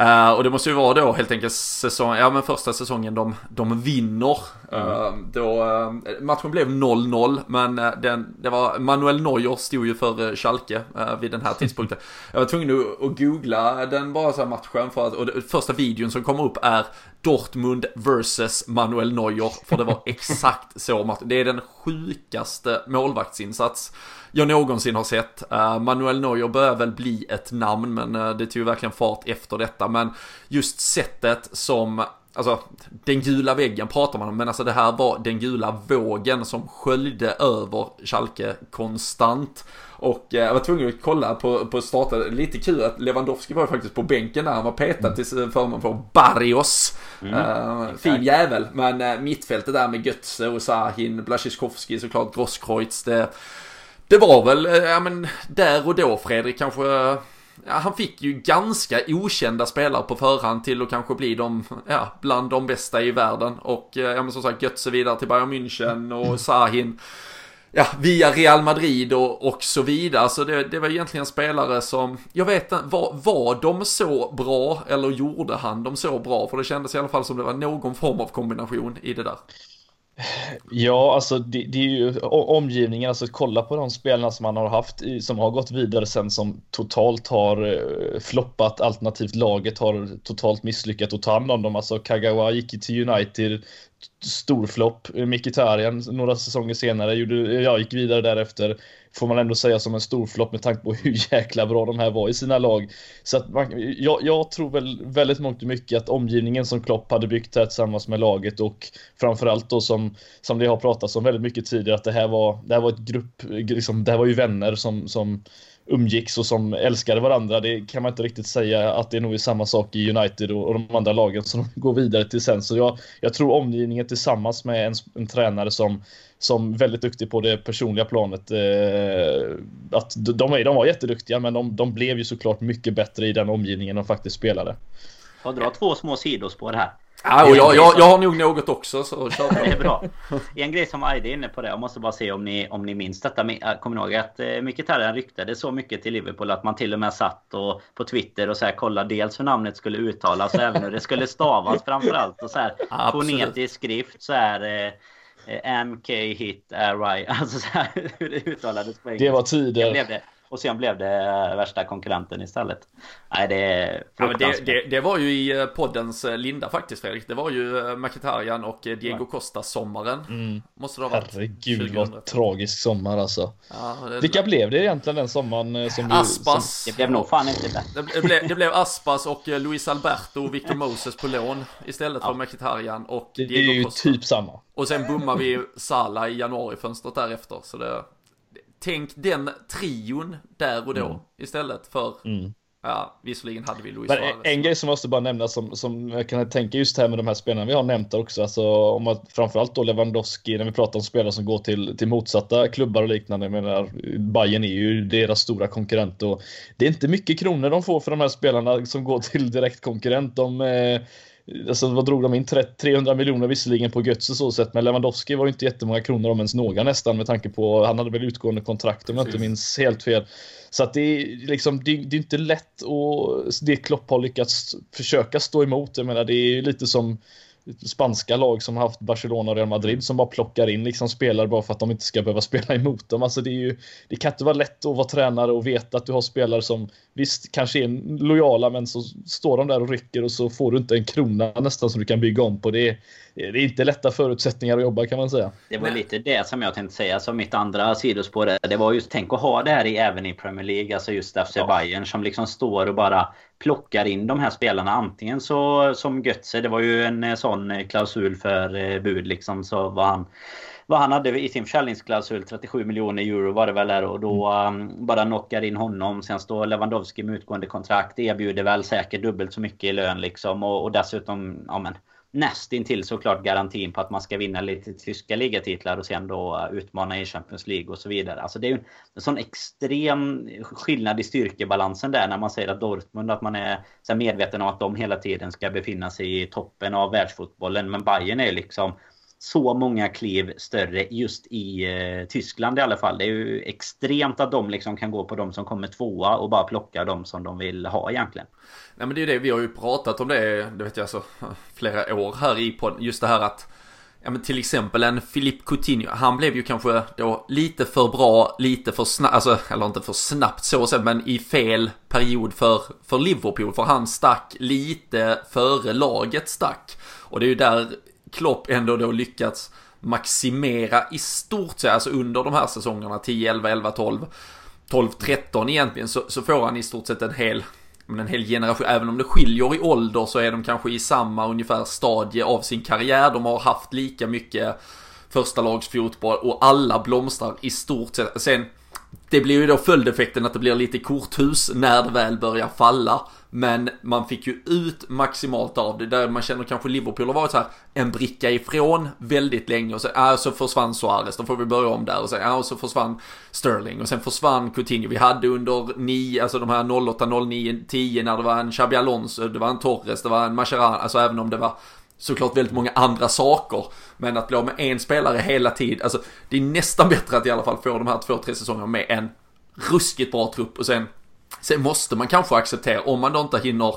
Uh, och det måste ju vara då helt enkelt säsong, ja men första säsongen de, de vinner. Mm. Uh, då, uh, matchen blev 0-0 men den, det var Manuel Neuer stod ju för Schalke vid den här tidpunkten. Jag var tvungen att, att googla den bara så här matchen för att, och det, första videon som kommer upp är Dortmund vs Manuel Neuer. För det var exakt så matchen, det är den sjukaste målvaktsinsats jag någonsin har sett. Uh, Manuel Neuer börjar väl bli ett namn, men uh, det tog verkligen fart efter detta. Men just sättet som Alltså, den gula väggen pratar man om, men alltså det här var den gula vågen som sköljde över Schalke konstant. Och eh, jag var tvungen att kolla på, på starten. Lite kul att Lewandowski var faktiskt på bänken där. Han var petad till förmån för Barrios. Mm, uh, fin jävel. Men uh, mittfältet där med Götze och Sahin, Blasiskovski såklart, Grosskreutz. Det, det var väl, eh, ja men där och då Fredrik kanske ja, han fick ju ganska okända spelare på förhand till att kanske bli de, ja, bland de bästa i världen. Och eh, ja, men som sagt, Götze vidare till Bayern München och Sahin, ja, via Real Madrid och, och så vidare. Så det, det var egentligen spelare som, jag vet inte, var, var de så bra eller gjorde han dem så bra? För det kändes i alla fall som det var någon form av kombination i det där. Ja, alltså det, det, är ju omgivningen, alltså kolla på de spelarna som man har haft som har gått vidare sen som totalt har eh, floppat alternativt laget har totalt misslyckats att ta hand om dem. Alltså Kagawa gick till United, storflopp. Mkhitaryan några säsonger senare gjorde, ja, gick vidare därefter. Får man ändå säga som en storflopp med tanke på hur jäkla bra de här var i sina lag. Så att man, jag, jag tror väl väldigt mångt och mycket att omgivningen som Klopp hade byggt här tillsammans med laget och framförallt då som, som det har pratats om väldigt mycket tidigare att det här var, det här var ett grupp, liksom, det här var ju vänner som, som umgicks och som älskade varandra. Det kan man inte riktigt säga att det är nog är samma sak i United och, och de andra lagen som går vidare till sen. Så jag, jag tror omgivningen tillsammans med en, en tränare som som väldigt duktig på det personliga planet. Eh, att de, de var jätteduktiga men de, de blev ju såklart mycket bättre i den omgivningen de faktiskt spelade. Jag drar två små sidospår här. Ja, och jag, jag, jag har nog något också så kör Det är bra. En grej som Aide är inne på det. Jag måste bara se om ni, om ni minns detta. Kommer ni ihåg att eh, Mkhitaryan ryktade så mycket till Liverpool att man till och med satt och, på Twitter och så här kollade dels hur namnet skulle uttalas och även hur det skulle stavas framförallt. Och så här fonetisk skrift så här. Eh, MK hit RI. Alltså så här hur det uttalades på engelska. Det var tider. Och sen blev det värsta konkurrenten istället. Nej, det är ja, det, det, det, var ju i eh, poddens eh, linda faktiskt Fredrik. Det var ju eh, Mkhitaryan och Diego Costa sommaren. Mm. Måste det ha varit. Herregud vad tragisk sommar alltså. Ja, det, Vilka blev det egentligen den sommaren? Som Aspas. Du, som... Det blev nog fan inte det. Det, blev, det blev Aspas och Luis Alberto och Victor Moses på lån istället ja. för Mkhitaryan och Diego Costa. Det är ju Costa. typ samma. Och sen bommar vi Sala i januarifönstret därefter. Så det tänk den trion där och då mm. istället för mm. Ja, visserligen hade vi Luis Suarez. En grej som måste bara nämnas som, som jag kan tänka just här med de här spelarna vi har nämnt också, alltså om att framförallt då Lewandowski, när vi pratar om spelare som går till, till motsatta klubbar och liknande, jag menar Bayern är ju deras stora konkurrent och det är inte mycket kronor de får för de här spelarna som går till direkt konkurrent. De, eh, Alltså vad drog de in? 300 miljoner visserligen på Götze så sätt, men Lewandowski var ju inte jättemånga kronor om ens några nästan med tanke på, han hade väl utgående kontrakt om jag inte minns helt fel. Så att det är liksom, det, det är inte lätt och det Klopp har lyckats försöka stå emot. Jag menar det är lite som spanska lag som har haft Barcelona och Real Madrid som bara plockar in liksom spelare bara för att de inte ska behöva spela emot dem. Alltså det, är ju, det kan inte vara lätt att vara tränare och veta att du har spelare som visst kanske är lojala men så står de där och rycker och så får du inte en krona nästan som du kan bygga om på. Det är, det är inte lätta förutsättningar att jobba kan man säga. Det var lite det som jag tänkte säga som mitt andra sidospår. Det var just tänk att ha det här i, även i Premier League. Alltså just FC ja. Bayern som liksom står och bara plockar in de här spelarna. Antingen så som Götze, det var ju en eh, sån eh, klausul för eh, bud liksom. Så var han vad han hade i sin försäljningsklausul, 37 miljoner euro var det väl där och då um, bara knockar in honom. Sen står Lewandowski med utgående kontrakt, erbjuder väl säkert dubbelt så mycket i lön liksom och, och dessutom, ja men nästintill såklart garantin på att man ska vinna lite tyska ligatitlar och sen då utmana i Champions League och så vidare. Alltså det är ju en sån extrem skillnad i styrkebalansen där när man säger att Dortmund, att man är så medveten om att de hela tiden ska befinna sig i toppen av världsfotbollen. Men Bayern är liksom så många kliv större just i eh, Tyskland i alla fall. Det är ju extremt att de liksom kan gå på de som kommer tvåa och bara plocka de som de vill ha egentligen. Nej men det är ju det, vi har ju pratat om det, det vet jag så, alltså, flera år här i på just det här att Ja men till exempel en Philippe Coutinho, han blev ju kanske då lite för bra, lite för snabbt, alltså, eller inte för snabbt så sett, men i fel period för, för Liverpool, för han stack lite före laget stack. Och det är ju där Klopp ändå då lyckats maximera i stort sett, alltså under de här säsongerna 10, 11, 11, 12, 12, 13 egentligen, så, så får han i stort sett en hel en hel generation, även om det skiljer i ålder så är de kanske i samma ungefär stadie av sin karriär. De har haft lika mycket första lagsfotboll och alla blomstrar i stort sett. Sen, det blir ju då följdeffekten att det blir lite korthus när det väl börjar falla. Men man fick ju ut maximalt av det. Där man känner kanske Liverpool har varit så här en bricka ifrån väldigt länge. Och så, äh, så försvann Suarez, då får vi börja om där. Och så, äh, och så försvann Sterling. Och sen försvann Coutinho. Vi hade under 9, alltså de här 08, 09, 10 när det var en Xabi Alonso, det var en Torres, det var en Mascherano. Alltså även om det var såklart väldigt många andra saker. Men att bli av med en spelare hela tiden, alltså det är nästan bättre att i alla fall få de här två, tre säsongerna med en ruskigt bra trupp och sen Sen måste man kanske acceptera, om man då inte hinner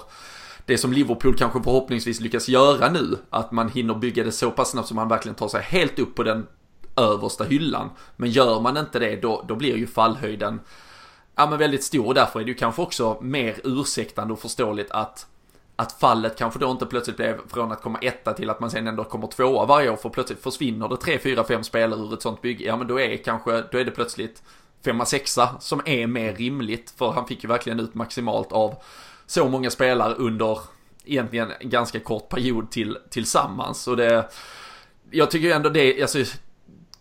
det som Liverpool kanske förhoppningsvis lyckas göra nu, att man hinner bygga det så pass snabbt som man verkligen tar sig helt upp på den översta hyllan. Men gör man inte det, då, då blir ju fallhöjden ja, men väldigt stor och därför är det ju kanske också mer ursäktande och förståeligt att att fallet kanske då inte plötsligt blev från att komma etta till att man sen ändå kommer tvåa varje år för plötsligt försvinner det tre, fyra, fem spelare ur ett sånt bygge. Ja men då är kanske, då är det plötsligt femma, sexa som är mer rimligt. För han fick ju verkligen ut maximalt av så många spelare under egentligen en ganska kort period till, tillsammans. Och det, jag tycker ju ändå det, alltså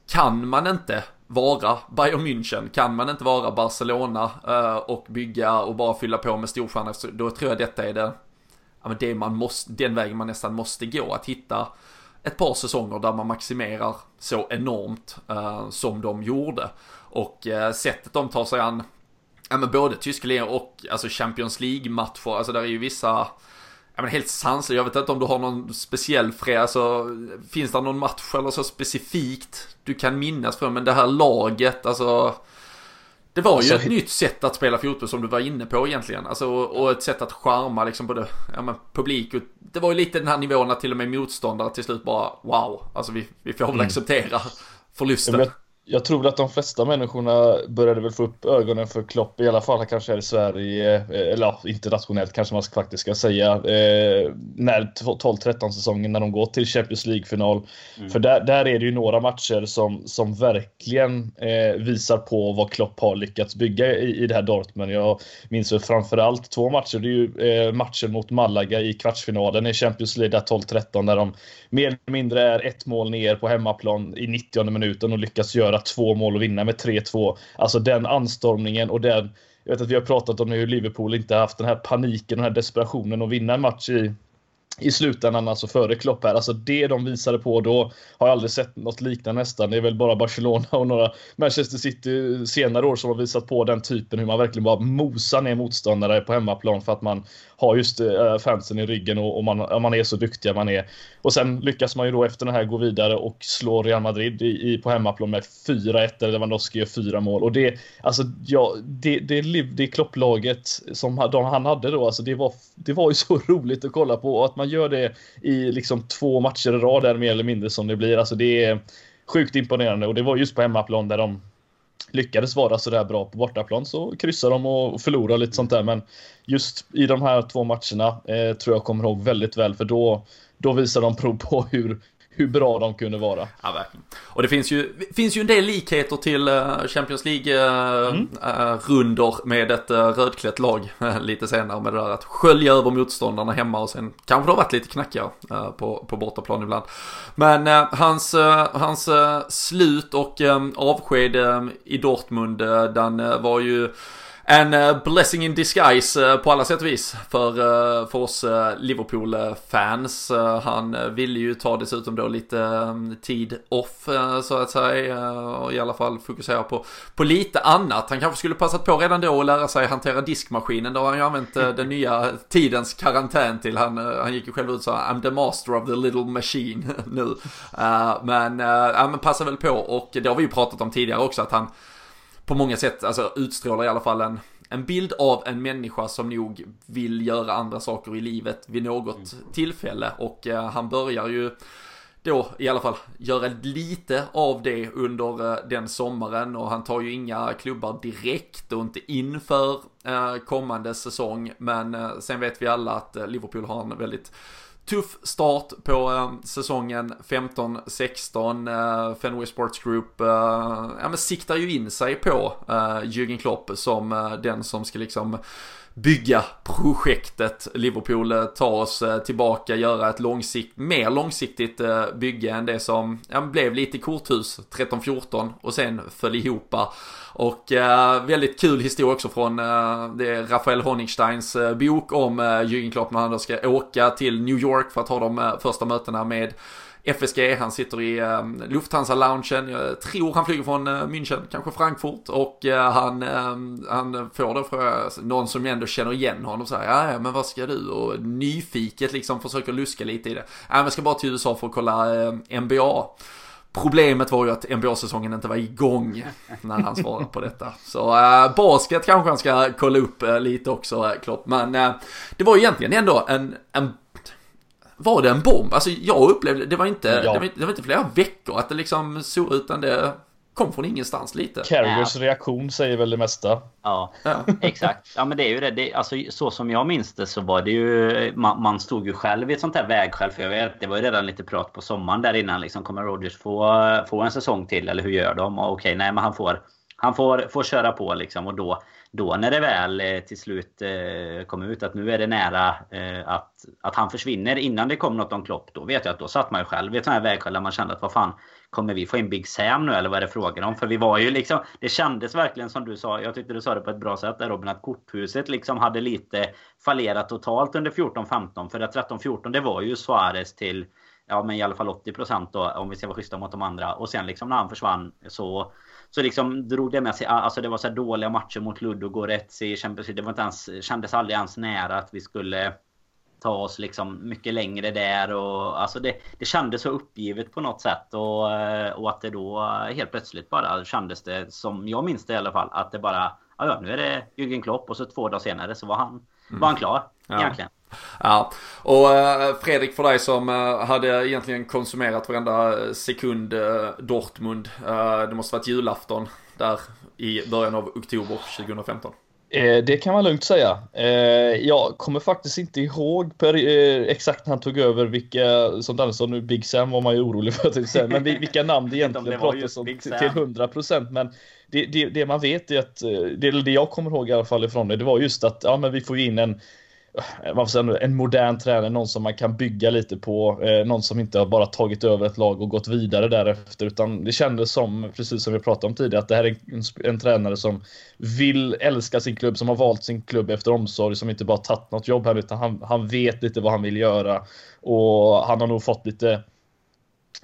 kan man inte vara Bayern München, kan man inte vara Barcelona eh, och bygga och bara fylla på med storstjärnor, då tror jag detta är det, ja, men det man måste, den vägen man nästan måste gå, att hitta ett par säsonger där man maximerar så enormt eh, som de gjorde. Och eh, sättet de tar sig an, ja men både Tyskland och alltså Champions League-matcher, alltså där är ju vissa Ja men helt sanslöst, jag vet inte om du har någon speciell frä, alltså finns det någon match eller så specifikt du kan minnas från, men det här laget, alltså det var alltså, ju ett nytt sätt att spela fotboll som du var inne på egentligen. Alltså, och ett sätt att charma liksom både ja, men, publik och det var ju lite den här nivån att till och med motståndare till slut bara wow. Alltså vi, vi får väl mm. acceptera förlusten. Jag, tror att de flesta människorna började väl få upp ögonen för Klopp, i alla fall kanske här i Sverige, eh, eller ja, internationellt kanske man faktiskt ska säga, eh, när 12-13 säsongen när de går till Champions League-final. Mm. För där, där är det ju några matcher som, som verkligen eh, visar på vad Klopp har lyckats bygga i, i det här Dortmund. Jag minns väl framförallt två matcher, det är ju eh, matchen mot Malaga i kvartsfinalen i Champions League där 12-13 när de mer eller mindre är ett mål ner på hemmaplan i 90 minuten och lyckas göra två mål och vinna med 3-2. Alltså den anstormningen och den jag vet att vi har pratat om hur Liverpool inte haft den här paniken, den här desperationen att vinna en match i i slutändan, alltså före Klopp här. Alltså det de visade på då har jag aldrig sett något liknande nästan. Det är väl bara Barcelona och några Manchester City senare år som har visat på den typen hur man verkligen bara mosar ner motståndare på hemmaplan för att man har just eh, fansen i ryggen och, man, man är så duktiga man är. Och sen lyckas man ju då efter den här gå vidare och slå Real Madrid i, i på hemmaplan med 4-1 eller Lewandowski gör fyra mål. Och det, alltså, ja, det, det, det klopplaget som de, han hade då, alltså det var, det var ju så roligt att kolla på. Och att man man gör det i liksom två matcher i rad där mer eller mindre som det blir. Alltså det är sjukt imponerande och det var just på hemmaplan där de lyckades vara sådär bra på bortaplan så kryssar de och förlorar lite sånt där. Men just i de här två matcherna eh, tror jag kommer ihåg väldigt väl för då, då visar de prov på hur, hur bra de kunde vara. Ja, verkligen. Och det finns ju, finns ju en del likheter till uh, Champions League-runder uh, mm. med ett rödklätt lag lite senare med det där att skölja över motståndarna hemma och sen kanske det har varit lite knackigare på, på bortaplan ibland. Men hans, hans slut och avsked i Dortmund, den var ju en uh, blessing in disguise uh, på alla sätt och vis för, uh, för oss Liverpool-fans. han ville ju ta dessutom då lite um, tid off så att säga och i alla fall fokusera på, på lite annat. Han kanske skulle passat på redan då att lära sig hantera diskmaskinen. Då har han ju använt den nya tidens karantän till. Han, han gick ju själv ut och sa I'm the master of the little machine nu. men, ja, men passar väl på och det har vi ju pratat om tidigare också att han på många sätt alltså, utstrålar i alla fall en, en bild av en människa som nog vill göra andra saker i livet vid något mm. tillfälle. Och eh, han börjar ju då i alla fall göra lite av det under eh, den sommaren och han tar ju inga klubbar direkt och inte inför eh, kommande säsong. Men eh, sen vet vi alla att eh, Liverpool har en väldigt tuff start på eh, säsongen 15-16. Eh, Fenway Sports Group eh, ja, men siktar ju in sig på eh, Jürgen Klopp som eh, den som ska liksom bygga projektet Liverpool eh, ta oss eh, tillbaka, göra ett långsikt, mer långsiktigt eh, bygge än det som ja, blev lite korthus 13-14 och sen föll ihop. Och eh, väldigt kul historia också från eh, det Rafael Honigsteins eh, bok om eh, Jürgen Klopp när han då ska åka till New York för att ha de första mötena med FSG, han sitter i eh, Lufthansa-loungen, jag tror han flyger från eh, München, kanske Frankfurt och eh, han, eh, han får då fråga någon som ändå känner igen honom så här, ja, men vad ska du? Och nyfiket liksom försöker luska lite i det. Ja, men jag ska bara till USA för att kolla eh, NBA. Problemet var ju att NBA-säsongen inte var igång när han svarade på detta. Så äh, basket kanske han ska kolla upp äh, lite också, äh, Klopp. Men äh, det var ju egentligen ändå en, en var det en bomb? Alltså jag upplevde, det var inte, ja. det, var, det var inte flera veckor att det liksom såg utan det kom från ingenstans lite. Carriers reaktion säger väl det mesta. Ja, ja, exakt. Ja men det är ju det. det alltså, så som jag minns det så var det ju... Man, man stod ju själv i ett sånt här vägskäl. För jag vet, det var ju redan lite prat på sommaren där innan. Liksom, kommer Rodgers få, få en säsong till? Eller hur gör de? Och okej, nej men han får... Han får, får köra på liksom och då, då när det väl eh, till slut eh, kom ut att nu är det nära eh, att, att han försvinner innan det kom något om Klopp. Då vet jag att då satt man ju själv i ett sånt här vägskäl där man kände att vad fan Kommer vi få in Big Sam nu eller vad är det frågan om? För vi var ju liksom Det kändes verkligen som du sa Jag tyckte du sa det på ett bra sätt där Robin Att korthuset liksom hade lite fallerat totalt under 14-15 För att 13-14 det var ju Suarez till Ja men i alla fall 80% då om vi ska vara schyssta mot de andra Och sen liksom när han försvann så så liksom drog det med sig, alltså det var så dåliga matcher mot Ludogorets i Champions League. Det var inte ens, kändes aldrig ens nära att vi skulle ta oss liksom mycket längre där och alltså det, det kändes så uppgivet på något sätt och, eh, och att det då helt plötsligt bara kändes det som jag minns det i alla fall att det bara ja, nu är det Jürgen Klopp och så två dagar senare så var han, mm. var han klar ja. egentligen. Ja, och uh, Fredrik för dig som uh, hade egentligen konsumerat varenda sekund uh, Dortmund. det måste varit julafton där i början av oktober 2015. Eh, det kan man lugnt säga. Eh, jag kommer faktiskt inte ihåg per, eh, exakt när han tog över vilka, som Danne sa nu, Big Sam var man ju orolig för, men vilka namn det egentligen pratas om till, till 100% men det, det, det, man vet är att, det, det jag kommer ihåg i alla fall ifrån det, det var just att ja, men vi får in en säga, Eh, en modern tränare, någon som man kan bygga lite på, eh, någon som inte har bara tagit över ett lag och gått vidare därefter, utan det kändes som, precis som vi pratade om tidigare, att det här är en, en tränare som vill älska sin klubb, som har valt sin klubb efter omsorg, som inte bara tagit något jobb här, utan han, han vet lite vad han vill göra och han har nog fått lite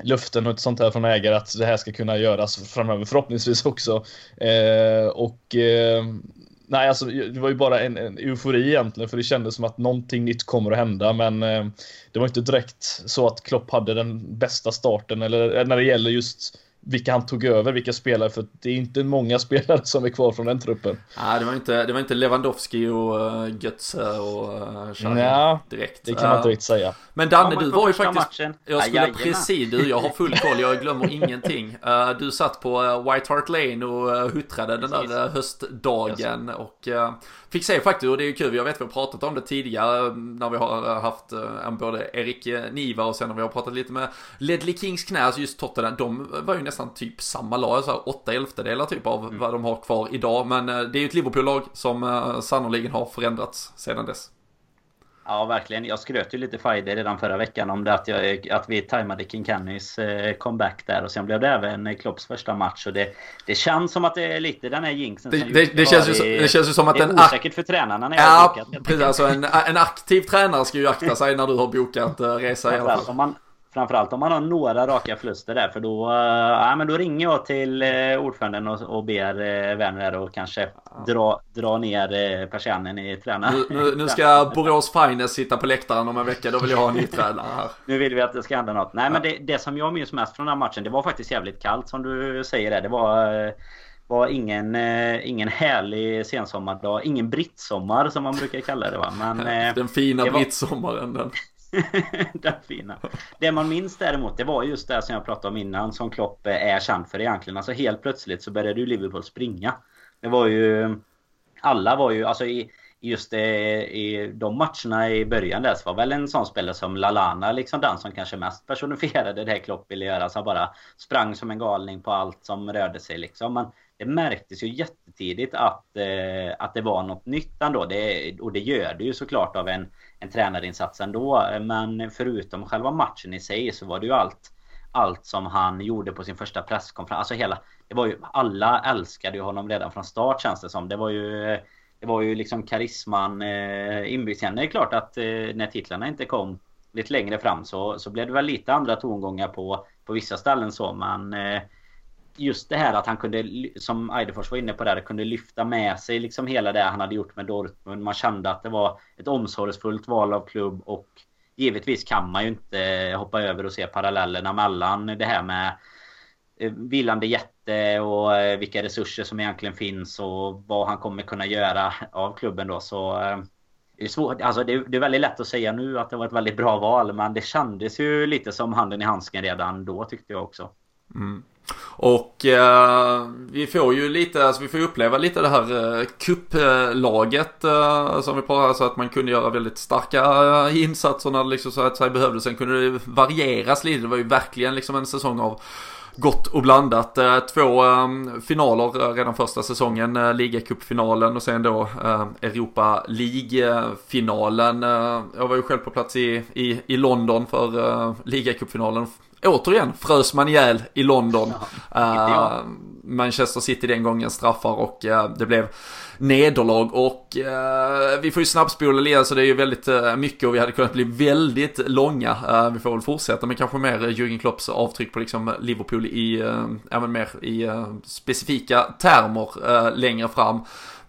luften och ett sånt här från ägare att det här ska kunna göras framöver förhoppningsvis också. Eh, och eh, Nej, alltså det var ju bara en, en eufori egentligen, för det kändes som att någonting nytt kommer att hända, men eh, det var inte direkt så att Klopp hade den bästa starten, eller eh, när det gäller just vilka han tog över, vilka spelare, för det är inte många spelare som är kvar från den truppen. Nej, det var inte, det var inte Lewandowski och uh, Götze och uh, ja, direkt. det kan man inte riktigt säga. Men Danne, du var ju faktiskt... Matchen. Jag skulle Ajajana. precis, du, jag har full koll, jag glömmer ingenting. Uh, du satt på White Hart Lane och huttrade den där höstdagen och fick se faktiskt, och det är ju kul, jag vet att vi har pratat om det tidigare när vi har haft både Erik Niva och sen när vi har pratat lite med Ledley Kings knä, alltså just Tottenham, de var ju nästan typ samma lag, så här åtta elftedelar typ av mm. vad de har kvar idag. Men eh, det är ju ett Liverpool-lag som eh, sannoliken har förändrats sedan dess. Ja, verkligen. Jag skröt ju lite Friday redan förra veckan om det att, jag, att vi tajmade King Cannys eh, comeback där. Och sen blev det även Klopps första match. Och det, det känns som att det är lite den här jinxen det, som det, det, känns ju, så, det känns ju som att det är en... osäkert för tränarna när jag ja, har bokat. Precis, alltså en, en aktiv tränare ska ju akta sig när du har bokat resa i alla fall. Om man, Framförallt om man har några raka förluster där för då, ja, men då ringer jag till eh, ordföranden och, och ber eh, Werner och kanske dra, dra ner eh, persianen i tränaren. Nu, nu, nu ska Borås Finest sitta på läktaren om en vecka, då vill jag ha en ny tränare här. Nu vill vi att det ska hända något. Nej ja. men det, det som jag minns mest från den här matchen, det var faktiskt jävligt kallt som du säger där. Det var var ingen, ingen härlig sensommardag. Ingen brittsommar som man brukar kalla det va. Men, den fina var... brittsommaren den. den fina. Det man minns däremot, det var just det som jag pratade om innan, som Klopp är känd för egentligen. Alltså helt plötsligt så började ju Liverpool springa. Det var ju... Alla var ju, alltså i, just det, i de matcherna i början där så var väl en sån spelare som Lalana liksom den som kanske mest personifierade det Klopp ville göra. Så han bara sprang som en galning på allt som rörde sig liksom. Men det märktes ju jättetidigt att, eh, att det var något nytt ändå. Det, och det gör det ju såklart av en en tränarinsats ändå. Men förutom själva matchen i sig så var det ju allt allt som han gjorde på sin första presskonferens. Alltså hela, det var ju, alla älskade ju honom redan från start känns det som. Det var ju, det var ju liksom karisman eh, inbyggd. Sen är det klart att eh, när titlarna inte kom lite längre fram så, så blev det väl lite andra tongångar på, på vissa ställen så. Men eh, just det här att han kunde, som Eidefors var inne på där, kunde lyfta med sig liksom hela det han hade gjort med Dortmund. Man kände att det var ett omsorgsfullt val av klubb och givetvis kan man ju inte hoppa över och se parallellerna mellan det här med eh, vilande jätte och eh, vilka resurser som egentligen finns och vad han kommer kunna göra av klubben då. Så eh, det är svårt. Alltså det, är väldigt lätt att säga nu att det var ett väldigt bra val, men det kändes ju lite som handen i handsken redan då tyckte jag också. Mm. Och eh, vi får ju lite, alltså vi får uppleva lite det här eh, kupplaget eh, som vi pratade så att man kunde göra väldigt starka eh, insatser när det liksom så att säga behövdes. Sen kunde det varieras lite. Det var ju verkligen liksom en säsong av gott och blandat. Eh, två ehm, finaler redan första säsongen. Eh, Ligacupfinalen och sen då Europa League-finalen. Jag var ju själv på plats i, i, i London för Ligacupfinalen återigen frös man ihjäl i London. Ja, Manchester City den gången straffar och det blev nederlag och uh, vi får ju snabbspola lite så det är ju väldigt mycket och vi hade kunnat bli väldigt långa. vi får väl fortsätta med kanske mer Jürgen Klopps avtryck på liksom Liverpool i, även mer i specifika termer längre fram.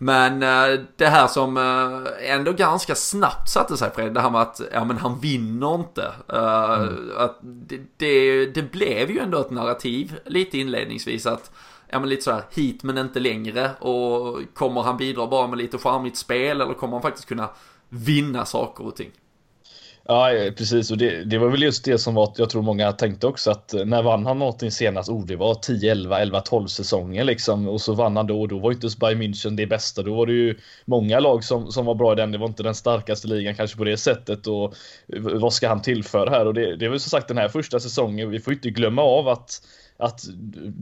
Men eh, det här som eh, ändå ganska snabbt satte sig Fred, det här med att ja, men han vinner inte. Eh, mm. Att det, det, det, blev ju ändå ett narrativ lite inledningsvis att ja men lite sådär hit men inte längre och kommer han bidra bara med lite charmigt spel eller kommer han faktiskt kunna vinna saker och ting? Ja, precis. Och det, det, var väl just det som var, jag tror många tänkte också att när vann han någonting senast? Oh, det var 10, 11, 11, 12 säsonger liksom. Och så vann han då och då var inte Bayern München det bästa. Då var det ju många lag som, som var bra i den. Det var inte den starkaste ligan kanske på det sättet. Och vad ska han tillföra här? Och det, det är väl som sagt den här första säsongen. Vi får inte glömma av att att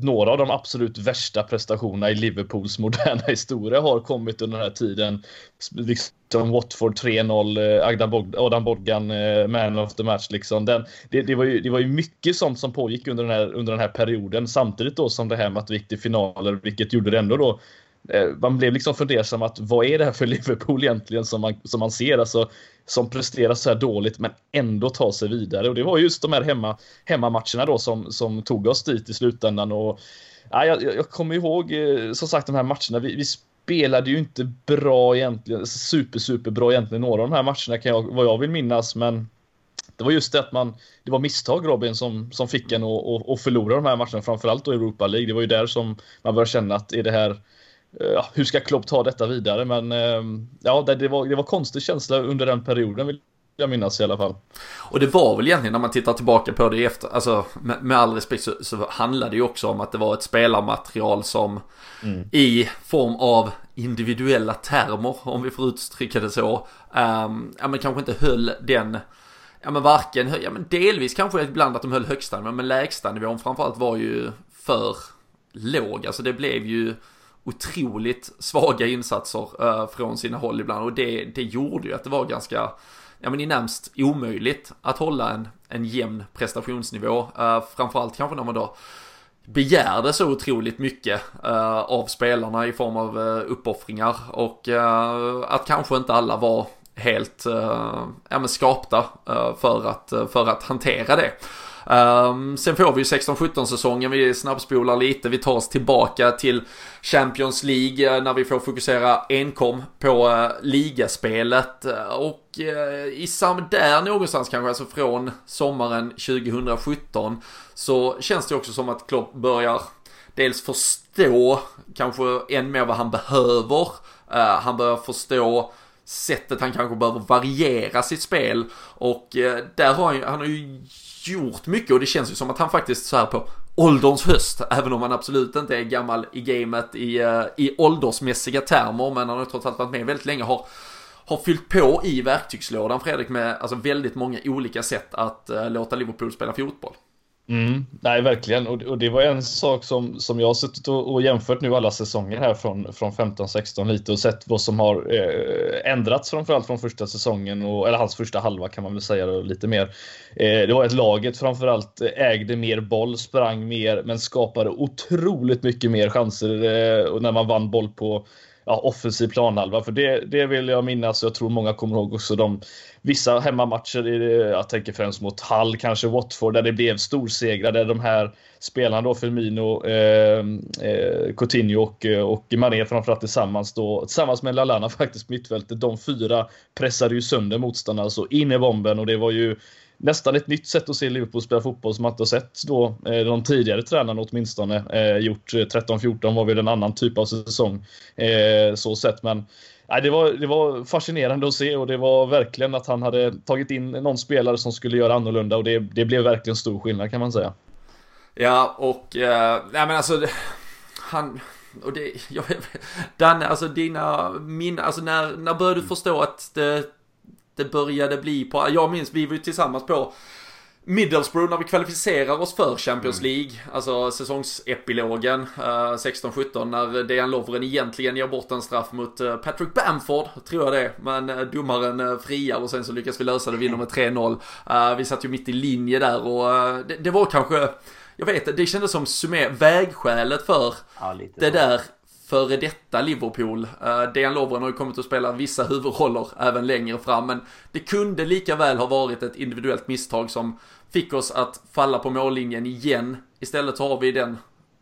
några av de absolut värsta prestationerna i Liverpools moderna historia har kommit under den här tiden. Liksom Watford 3-0, eh, Bog Adam Bogdan eh, man of the match. Liksom. Den, det, det, var ju, det var ju mycket sånt som pågick under den, här, under den här perioden samtidigt då som det här med att vi gick till finaler, vilket gjorde det ändå då Eh, man blev liksom fundersam att vad är det här för Liverpool egentligen som man, som man ser, alltså som presterar så här dåligt men ändå tar sig vidare? Och det var just de här hemma, hemmamatcherna då som, som tog oss dit i slutändan. Och ja, jag, jag kommer ihåg eh, som sagt de här matcherna, vi, vi spelade ju inte bra egentligen, alltså super super bra egentligen några av de här matcherna kan jag, vad jag vill minnas men det var just det att man, det var misstag Robin som, som fick en att, förlora de här matcherna, framförallt då i Europa League. Det var ju där som man började känna att är det här ja, hur ska Klopp ta detta vidare? Men ehm, ja, det, det, var, det var konstig känsla under den perioden vill jag minnas i alla fall. Och det var väl egentligen när man tittar tillbaka på det efter, alltså med, med all respekt så, så handlade det ju också om att det var ett spelarmaterial som mm. i form av individuella termer, om vi får uttrycka det så, um, ja men kanske inte höll den Ja men varken, ja men delvis kanske ibland att de höll högsta nivån, men lägsta nivån framförallt var ju för låg. Alltså det blev ju otroligt svaga insatser eh, från sina håll ibland och det, det gjorde ju att det var ganska, ja men i närmst omöjligt att hålla en, en jämn prestationsnivå. Uh, framförallt kanske när man då begärde så otroligt mycket uh, av spelarna i form av uh, uppoffringar och uh, att kanske inte alla var helt ja, men skapta för, att, för att hantera det. Um, sen får vi ju 16-17 säsongen, vi snabbspolar lite, vi tar oss tillbaka till Champions League eh, när vi får fokusera enkom på uh, ligaspelet. Eh, och uh, i sam där någonstans kanske, alltså från sommaren 2017, så känns det också som att Klopp börjar dels förstå kanske än mer vad han behöver. Uh, han börjar förstå sättet han kanske behöver variera sitt spel och där har han, han har ju gjort mycket och det känns ju som att han faktiskt så här på ålderns höst, även om han absolut inte är gammal i gamet i, eh, i åldersmässiga termer, men han har trots allt varit med väldigt länge, har har fyllt på i verktygslådan Fredrik med alltså väldigt många olika sätt att uh, låta Liverpool spela fotboll. Mm, nej, verkligen. Och, och, det var en sak som, som jag har suttit och, och jämfört nu alla säsonger här från, från 15-16 lite och sett vad som har eh, ändrats framförallt från första säsongen, och, eller hans första halva kan man väl säga då, lite mer. Eh, det var ett laget framförallt eh, ägde mer boll, sprang mer, men skapade otroligt mycket mer chanser eh, när man vann boll på ja, offensiv planhalva. För det, det vill jag minnas. Jag tror många kommer ihåg också de vissa hemmamatcher. Jag tänker främst mot Hall, kanske Watford, där det blev storsegrar. Där de här spelarna då, Firmino, eh, eh, Coutinho och, eh, och Mané framförallt tillsammans då, tillsammans med Lallana faktiskt mittfältet. De fyra pressade ju sönder motståndarna så in i bomben och det var ju nästan ett nytt sätt att se Liverpool spela fotboll som man inte har sett då eh, de tidigare tränarna åtminstone eh, gjort. Eh, 13-14 var väl en annan typ av säsong eh, så sett, men Nej, det, var, det var fascinerande att se och det var verkligen att han hade tagit in någon spelare som skulle göra annorlunda och det, det blev verkligen stor skillnad kan man säga. Ja, och, eh, nej men alltså, han, och det, jag, Danne, alltså dina minnen, alltså när, när började du förstå att det, det började bli på, jag minns, vi var ju tillsammans på Middlesbrough när vi kvalificerar oss för Champions mm. League, mm. alltså säsongsepilogen uh, 16-17 när Dejan Lovren egentligen ger bort en straff mot uh, Patrick Bamford, tror jag det men uh, domaren uh, friar och sen så lyckas vi lösa det, vinner med 3-0. vi satt ju mitt i linje där och det, det, var kanske, jag vet det kändes som vägskälet för ja, det där före detta Liverpool. Eh, Dejan Lovren har ju kommit att spela vissa huvudroller även längre fram, men det kunde lika väl ha varit ett individuellt misstag som fick oss att falla på mållinjen igen. Istället har vi den,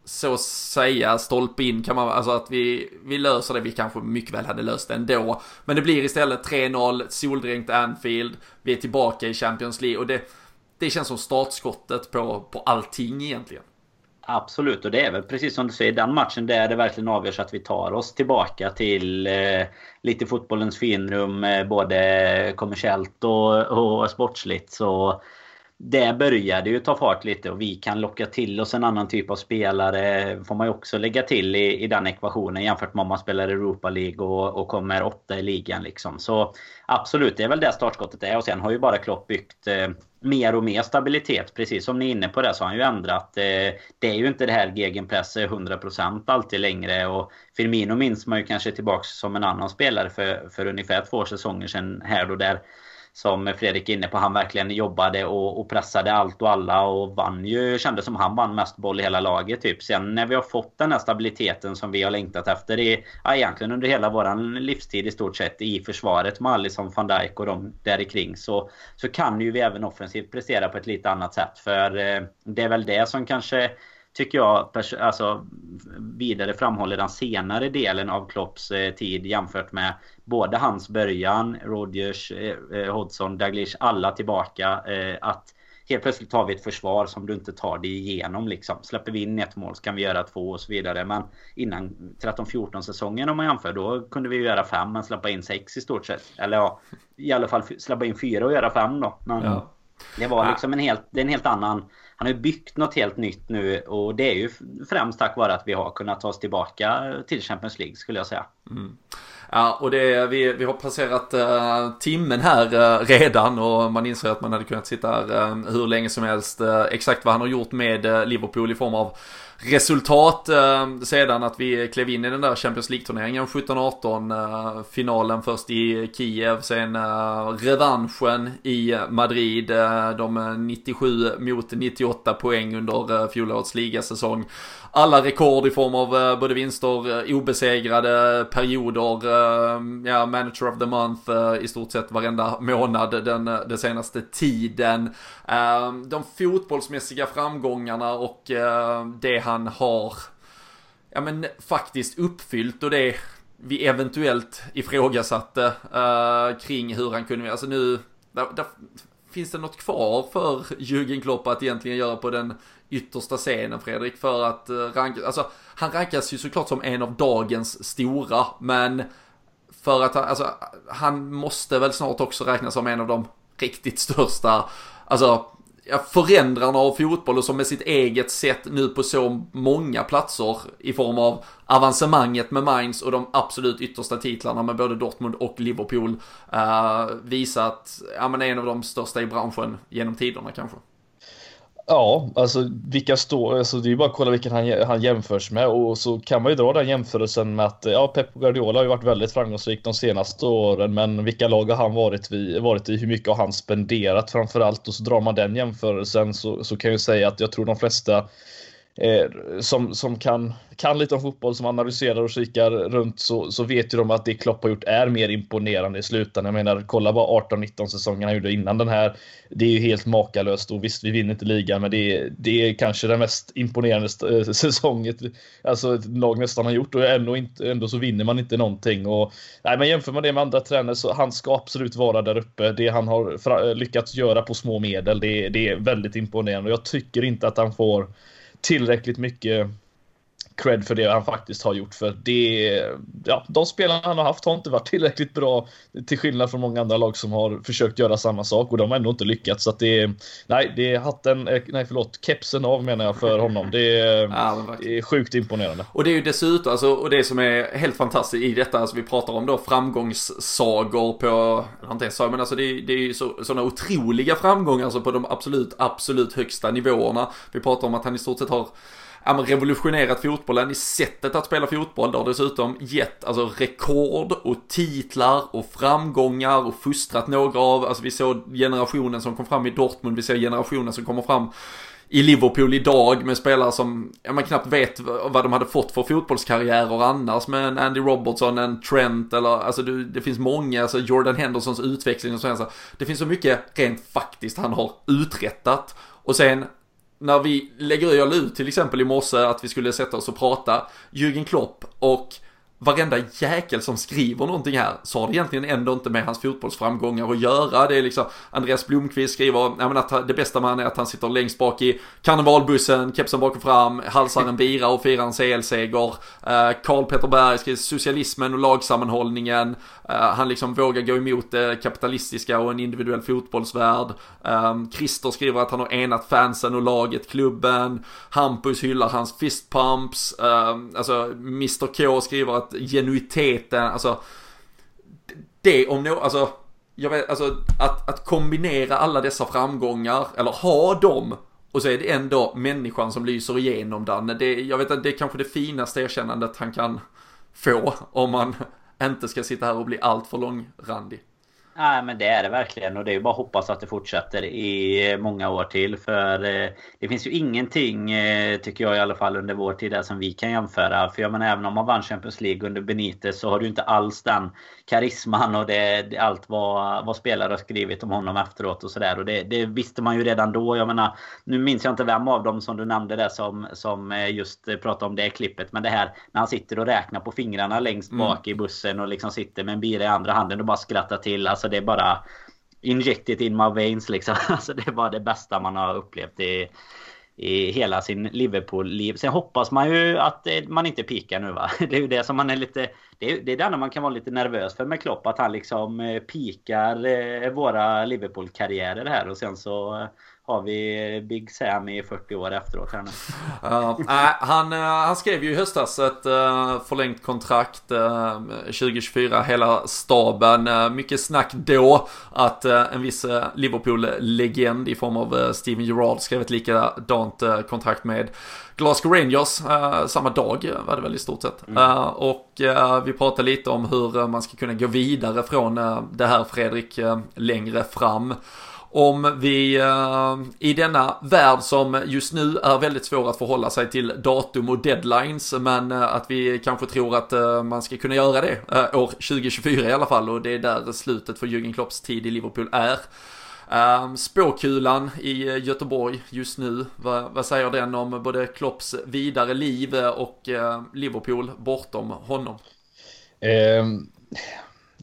så att säga, stolpe in kan man, alltså att vi, vi löser det, vi kanske mycket väl hade löst det ändå. Men det blir istället 3-0, soldränkt Anfield, vi är tillbaka i Champions League och det, det känns som startskottet på, på allting egentligen. Absolut, och det är väl precis som du säger, den matchen där det verkligen avgörs att vi tar oss tillbaka till eh, lite fotbollens finrum, eh, både kommersiellt och, och sportsligt. Så det började ju ta fart lite och vi kan locka till oss en annan typ av spelare. Får man ju också lägga till i, i den ekvationen jämfört med om man spelar Europa League och, och kommer åtta i ligan. Liksom. Så absolut, det är väl det startskottet är. Och sen har ju bara Klopp byggt eh, mer och mer stabilitet. Precis som ni är inne på det så har han ju ändrat. Eh, det är ju inte det här gegenpress 100% alltid längre. Och Firmino minns man ju kanske tillbaks som en annan spelare för, för ungefär två säsonger sedan här då där som Fredrik är inne på, han verkligen jobbade och, och, pressade allt och alla och vann ju, kändes som han vann mest boll i hela laget typ. Sen när vi har fått den här stabiliteten som vi har längtat efter i, ja, egentligen under hela våran livstid i stort sett i försvaret med Alisson, van Dijk och de där kring så, så kan ju vi även offensivt prestera på ett lite annat sätt. För eh, det är väl det som kanske tycker jag alltså, vidare framhåller den senare delen av Klopps eh, tid jämfört med både hans början, Rodgers, eh, eh, Hodgson, Daglish, alla tillbaka. Eh, att helt plötsligt har vi ett försvar som du inte tar dig igenom liksom. Släpper vi in ett mål så kan vi göra två och så vidare. Men innan 13-14 säsongen om man jämför då kunde vi göra fem men släppa in sex i stort sett. Eller ja, i alla fall släppa in fyra och göra fem då. Men ja. det var liksom en helt, det är en helt annan han har ju byggt något helt nytt nu och det är ju främst tack vare att vi har kunnat ta oss tillbaka till Champions League skulle jag säga. Mm. Ja, och det, vi, vi har passerat uh, timmen här uh, redan och man inser att man hade kunnat sitta här uh, hur länge som helst. exakt vad han har gjort med Liverpool i form av resultat eh, sedan att vi klev in i den där Champions League-turneringen 17-18. Eh, finalen först i Kiev, sen eh, revanschen i Madrid. Eh, de eh, 97 mot 98 poäng under eh, fjolårets ligasäsong alla rekord i form av eh, både vinster, eh, obesegrade perioder, ja, manager of the month i stort sett varenda månad den, den senaste tiden. de fotbollsmässiga framgångarna och det han har, ja men faktiskt uppfyllt och det vi eventuellt ifrågasatte eh, kring hur han kunde, alltså nu, där, där, finns det något kvar för Jürgen Klopp att egentligen göra på den yttersta scenen Fredrik? För att eh, uh, ranka, alltså han rankas ju såklart som en av dagens stora men för att alltså, han måste väl snart också räknas som en av de riktigt största, alltså ja, förändrarna av fotboll och som med sitt eget sätt nu på så många platser i form av avancemanget med Mainz och de absolut yttersta titlarna med både Dortmund och Liverpool uh, visat, ja men en av de största i branschen genom tiderna kanske. Ja, alltså vilka står, alltså det är ju bara att kolla vilken han, han jämförs med och så kan man ju dra den jämförelsen med att ja, Pep Guardiola har ju varit väldigt framgångsrik de senaste åren, men vilka lag har han varit, vid, varit i? Hur mycket har han spenderat framför allt? Och så drar man den jämförelsen så, så kan jag ju säga att jag tror de flesta Eh, som, som kan, kan lite om fotboll, som analyserar och kikar runt så, så vet ju de att det Klopp har gjort är mer imponerande i slutändan. Jag menar, kolla vad 18-19 säsongen han gjorde innan den här. Det är ju helt makalöst och visst, vi vinner inte ligan, men det är, det är kanske den mest imponerande eh, säsongen alltså ett lag nästan har gjort och ändå, inte, ändå så vinner man inte någonting. Och, nej, men jämför man det med andra tränare så han ska absolut vara där uppe. Det han har lyckats göra på små medel, det, det är väldigt imponerande och jag tycker inte att han får tillräckligt mycket cred för det han faktiskt har gjort. För det, ja, de spelarna han har haft har inte varit tillräckligt bra till skillnad från många andra lag som har försökt göra samma sak och de har ändå inte lyckats. Så att det, nej, det är hatten, eh, nej förlåt, kepsen av menar jag för honom. Det är, ja, det är sjukt imponerande. Och det är ju dessutom, alltså, och det som är helt fantastiskt i detta, alltså vi pratar om då framgångssagor på, inte ens men alltså det, det är ju så, sådana otroliga framgångar alltså på de absolut, absolut högsta nivåerna. Vi pratar om att han i stort sett har revolutionerat fotbollen i sättet att spela fotboll. Det har dessutom gett alltså, rekord och titlar och framgångar och fostrat några av, alltså vi såg generationen som kom fram i Dortmund, vi ser generationen som kommer fram i Liverpool idag med spelare som ja, man knappt vet vad de hade fått för fotbollskarriärer annars med en Andy Robertson, en Trent eller alltså det, det finns många, alltså Jordan Hendersons utveckling och så. Det finns så mycket rent faktiskt han har uträttat. Och sen när vi lägger jag ut till exempel i morse att vi skulle sätta oss och prata Jürgen Klopp och varenda jäkel som skriver någonting här så har det egentligen ändå inte med hans fotbollsframgångar att göra. Det är liksom Andreas Blomqvist skriver ja, att det bästa med han är att han sitter längst bak i karnevalbussen, kepsen bak och fram, halsar en bira och firar en CL-seger. Eh, Karl Petter Berg skriver socialismen och lagsammanhållningen. Eh, han liksom vågar gå emot det kapitalistiska och en individuell fotbollsvärld. Eh, Christer skriver att han har enat fansen och laget, klubben. Hampus hyllar hans fistpumps. Alltså Mr K skriver att att genuiteten, alltså det om något, alltså jag vet, alltså att, att kombinera alla dessa framgångar, eller ha dem och så är det ändå människan som lyser igenom den. Det, jag vet att det är kanske det finaste erkännandet han kan få om man inte ska sitta här och bli allt för långrandig. Nej men det är det verkligen och det är bara att hoppas att det fortsätter i eh, många år till för eh, det finns ju ingenting eh, tycker jag i alla fall under vår tid där som vi kan jämföra. För jag menar även om man vann Champions League under Benitez så har du inte alls den karisman och det, allt vad, vad spelare har skrivit om honom efteråt och sådär. Och det, det, visste man ju redan då. Jag menar, nu minns jag inte vem av dem som du nämnde där som, som eh, just pratade om det klippet. Men det här när han sitter och räknar på fingrarna längst mm. bak mm. i bussen och liksom sitter med en bira i andra handen och bara skrattar till. Alltså det är bara injected in my veins liksom. Alltså det var det bästa man har upplevt i, i hela sin Liverpool-liv. Sen hoppas man ju att eh, man inte pikar nu va. Det är ju det som man är lite... Det är det, enda man kan vara lite nervös för med Klopp. Att han liksom eh, pikar eh, våra Liverpool-karriärer här och sen så har vi Big Sam i 40 år efteråt här nu. Uh, han, uh, han skrev ju i höstas ett uh, förlängt kontrakt 2024, hela staben. mycket snack då att en viss Liverpool-legend i form av Steven Gerrard skrev ett likadant kontrakt med Glasgow Rangers samma dag var det väl i stort sett. Mm. och vi pratade lite om hur man ska kunna gå vidare från det här Fredrik längre fram om vi eh, i denna värld som just nu är väldigt svår att förhålla sig till datum och deadlines men eh, att vi kanske tror att eh, man ska kunna göra det år 2024 i alla fall och det är där slutet för Jürgen Klopps tid i Liverpool är. Ehm, spåkulan i Göteborg just nu, vad, vad, säger den om både Klopps vidare liv och Liverpool bortom honom? Um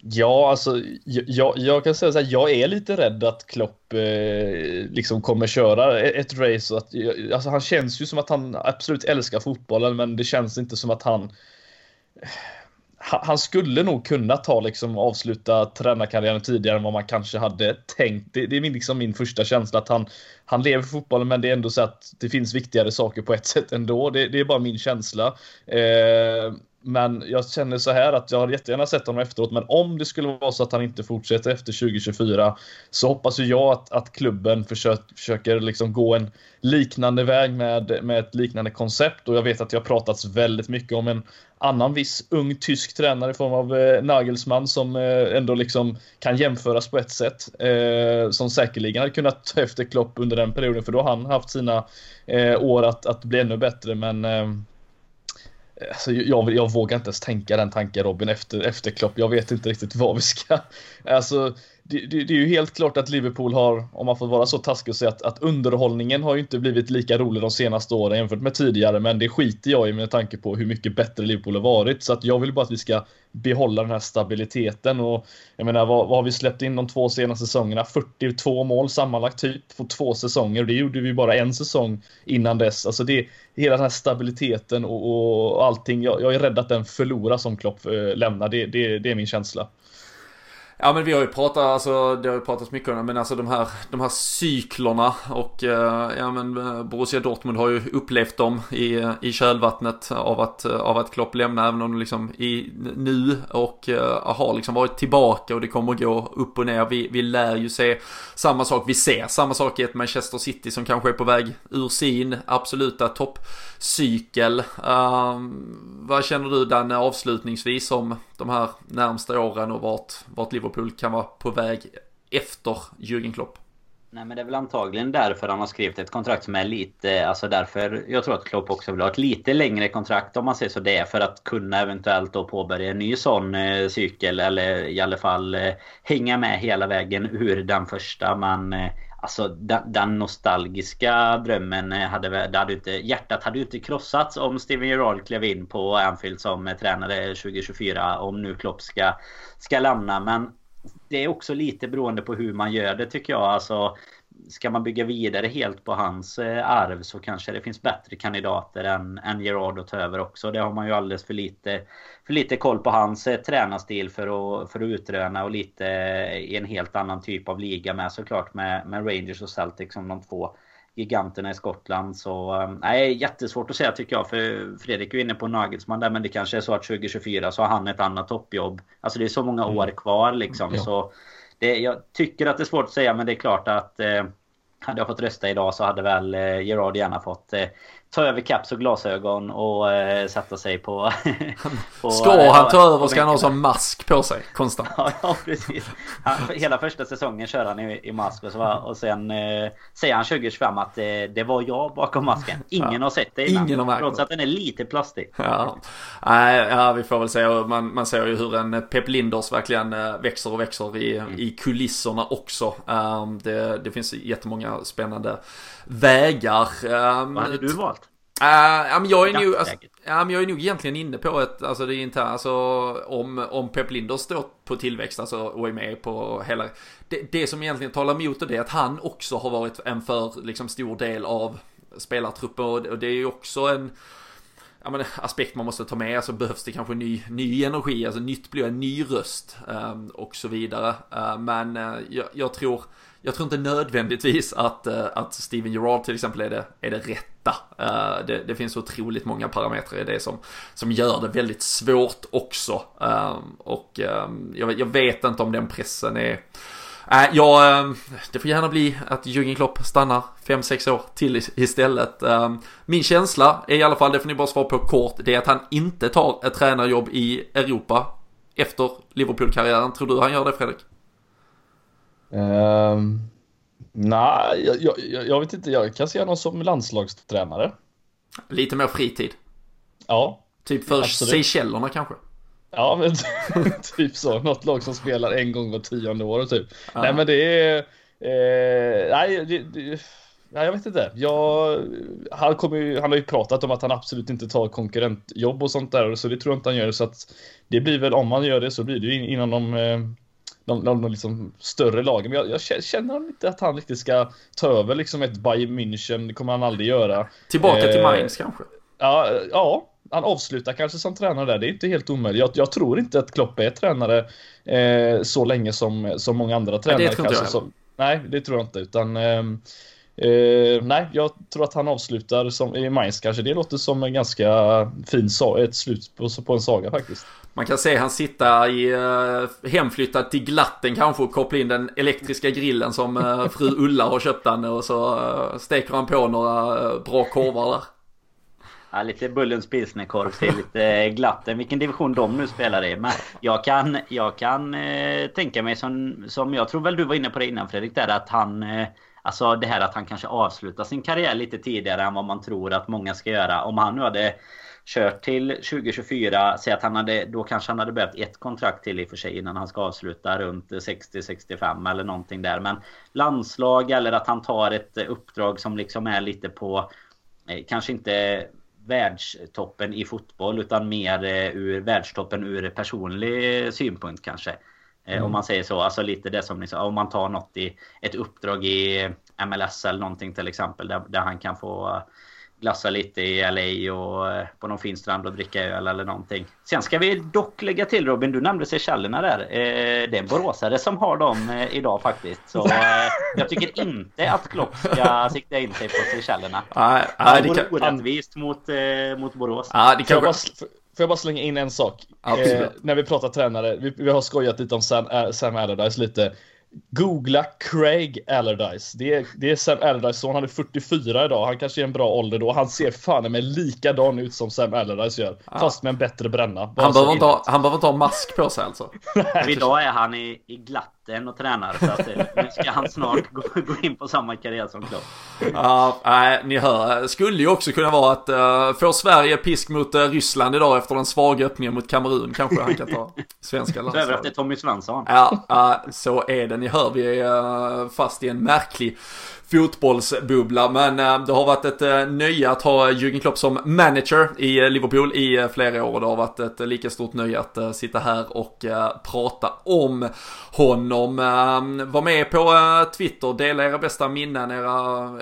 Ja, alltså jag, jag kan säga så här, jag är lite rädd att Klopp eh, liksom kommer köra ett race. Att, eh, alltså han känns ju som att han absolut älskar fotbollen, men det känns inte som att han han skulle nog kunna ta liksom avsluta tränarkarriären tidigare än vad man kanske hade tänkt. Det, det är min, liksom min första känsla att han, han lever för fotbollen men det är ändå så att det finns viktigare saker på ett sätt ändå. Det, det är bara min känsla. Eh, men jag känner så här att jag har jättegärna sett honom efteråt, men om det skulle vara så att han inte fortsätter efter 2024 så hoppas ju jag att, att klubben försöker, försöker liksom gå en liknande väg med, med ett liknande koncept och jag vet att det har pratats väldigt mycket om en annan viss ung tysk tränare i form av eh, Nagelsmann som eh, ändå liksom kan jämföras på ett sätt. Eh, som säkerligen hade kunnat ta efter Klopp under den perioden för då har han haft sina eh, år att, att bli ännu bättre men eh, Alltså, jag, jag vågar inte ens tänka den tanken Robin efter, efter Klopp. Jag vet inte riktigt vad vi ska... Alltså, det, det, det, är ju helt klart att Liverpool har, om man får vara så taskig och säga att, att underhållningen har ju inte blivit lika rolig de senaste åren jämfört med tidigare, men det skiter jag i med tanke på hur mycket bättre Liverpool har varit. Så att jag vill bara att vi ska behålla den här stabiliteten och jag menar, vad, vad har vi släppt in de två senaste säsongerna? 42 mål sammanlagt typ på två säsonger. och Det gjorde vi bara en säsong innan dess. Alltså det, hela den här stabiliteten och, och allting. Jag, jag är rädd att den förlorar som Klopp äh, lämnar. Det, det, det är min känsla. Ja men vi har ju pratat, alltså det har ju pratats mycket om det, men alltså de här, de här cyklerna och eh, ja men eh, Borussia Dortmund har ju upplevt dem i, i kölvattnet av att, eh, av att Klopp lämnar, även om de liksom i nu och uh, har liksom varit tillbaka och det kommer gå upp och ner. Vi, vi lär ju se samma sak, vi ser samma sak i ett Manchester City som kanske är på väg ur sin absoluta topp. Uh, vad känner du Danne avslutningsvis om de här närmsta åren och vart, vart Liverpool kan vara på väg efter Jürgen Klopp? Nej men det är väl antagligen därför han har skrivit ett kontrakt som är lite, alltså därför jag tror att Klopp också vill ha ett lite längre kontrakt om man säger så. Det är för att kunna eventuellt då påbörja en ny sån eh, cykel eller i alla fall eh, hänga med hela vägen ur den första. Man eh, Alltså den, den, nostalgiska drömmen eh, hade, det hade inte, hjärtat hade ju inte krossats om Steven Gerrard klev in på Anfield som eh, tränare 2024 om nu Klopp ska, ska lämna. Men det är också lite beroende på hur man gör det tycker jag. Alltså, ska man bygga vidare helt på hans eh, arv så kanske det finns bättre kandidater än, än Gerard att ta över också. Det har man ju alldeles för lite, för lite koll på hans eh, tränarstil för att, för att utröna och lite i en helt annan typ av liga med såklart med, med Rangers och Celtic som de två giganterna i Skottland. Så eh, nej, jättesvårt att säga tycker jag. För Fredrik är inne på Nagelsman där, men det kanske är så att 2024 så har han ett annat toppjobb. Alltså det är så många år mm. kvar liksom. Ja. Så det, jag tycker att det är svårt att säga, men det är klart att eh, hade jag fått rösta idag så hade väl eh, Gerard gärna fått eh, ta över caps och glasögon och eh, sätta sig på... på ska eh, han ta över ska han ha som mask på sig konstant. ja, ja, precis. Han, hela första säsongen kör han i, i mask och, så, och sen eh, säger han 2025 att eh, det var jag bakom masken. Ingen ja. har sett det innan. Ingen har trots att den är lite plastig. Ja, Nej, ja vi får väl se. Man, man ser ju hur en Pep Linders verkligen eh, växer och växer i, mm. i kulisserna också. Um, det, det finns jättemånga spännande vägar. Um, Vad hade du valt? Uh, ja, men jag är nog, alltså, men jag är nog egentligen inne på ett, alltså det är inte, alltså om, om Pep Linder står på tillväxt alltså, och är med på hela, det, det som egentligen talar emot det är att han också har varit en för liksom stor del av spelartruppen och, och det är ju också en, ja, men, aspekt man måste ta med. Alltså behövs det kanske ny, ny energi, alltså nytt blod, en ny röst um, och så vidare. Uh, men uh, jag, jag, tror, jag tror inte nödvändigtvis att, uh, att Steven Gerrard till exempel är det, är det rätta. Uh, det, det, finns otroligt många parametrar i det som, som gör det väldigt svårt också. Eh, och jag, jag, vet inte om den pressen är Äh, ja, det får gärna bli att Jürgen Klopp stannar 5-6 år till istället. Min känsla är i alla fall, det får ni bara svara på kort, det är att han inte tar ett tränarjobb i Europa efter Liverpool-karriären. Tror du han gör det Fredrik? Um, Nej, jag, jag, jag, vet inte. Jag kan se honom som landslagstränare. Lite mer fritid. Ja. Typ för Seychellerna kanske. Ja, men typ så. Något lag som spelar en gång var tionde år typ. Ja. Nej, men det är... Eh, nej, det, det, nej, jag vet inte. Jag, han, kommer ju, han har ju pratat om att han absolut inte tar konkurrentjobb och sånt där, så det tror jag inte han gör. Så att det blir väl, om han gör det, så blir det ju inom de, eh, de, de, de liksom större lagen. Men jag, jag känner inte att han riktigt ska ta över liksom ett Bayern München. Det kommer han aldrig göra. Tillbaka eh, till Mainz kanske? Ja, ja, han avslutar kanske som tränare där. Det är inte helt omöjligt. Jag, jag tror inte att Klopp är tränare eh, så länge som, som många andra tränare. Nej, det tror inte jag. Som, nej, det tror jag inte. Utan, eh, eh, nej, jag tror att han avslutar som, i Mainz kanske. Det låter som en ganska fin ett slut på, på en saga faktiskt. Man kan se han sitta i uh, hemflyttad till Glatten kanske och koppla in den elektriska grillen som eh, fru Ulla har köpt den och så eh, steker han på några bra korvar där. Ja, lite Bullens pilsnerkorv till lite glatten. Vilken division de nu spelar i. Men jag kan, jag kan eh, tänka mig som, som jag tror väl du var inne på det innan Fredrik. Där att han... Eh, alltså det här att han kanske avslutar sin karriär lite tidigare än vad man tror att många ska göra. Om han nu hade kört till 2024. Säg att han hade, då kanske han hade behövt ett kontrakt till i och för sig innan han ska avsluta runt 60-65 eller någonting där. Men landslag eller att han tar ett uppdrag som liksom är lite på eh, kanske inte världstoppen i fotboll utan mer eh, ur världstoppen ur personlig synpunkt kanske. Mm. Om man säger så, alltså lite det som liksom, om man tar något i ett uppdrag i MLS eller någonting till exempel där, där han kan få glassa lite i LA och eh, på någon fin strand och dricka öl eller någonting. Sen ska vi dock lägga till Robin, du nämnde Seychellerna där. Eh, det är en boråsare som har dem eh, idag faktiskt. Så jag tycker inte att Klopp ska sikta in sig på Seychellerna. Nej, nej, det vore orättvist mot, mot Borås. Ja, det kan... Får jag bara slänga in en sak? Eh, när vi pratar tränare, vi, vi, har skojat lite om Sam, Sam Allardyce lite. Googla Craig Allardyce. Det är, det är Sam Allardyce son. Han är 44 idag. Han kanske är en bra ålder då. Han ser fan med likadan ut som Sam Allardyce gör. Ja. Fast med en bättre bränna. han behöver, inte ha, han behöver inte ha mask på sig alltså. idag är han i, i glatten och tränar. Så att, nu ska han snart gå, gå in på samma karriär som Klopp. Ja, nej, ni hör. Skulle ju också kunna vara att uh, får Sverige pisk mot uh, Ryssland idag efter den svaga öppningen mot Kamerun. Kanske han kan ta svenska landslaget. Över efter Tommy Svensson. Ja, uh, så är det. Ni hör, vi är fast i en märklig fotbollsbubbla. Men eh, det har varit ett eh, nöje att ha Jürgen Klopp som manager i eh, Liverpool i flera år. Det har varit ett lika stort nöje att sitta här och prata om honom. Ehm, var med på Twitter, dela era bästa minnen, era,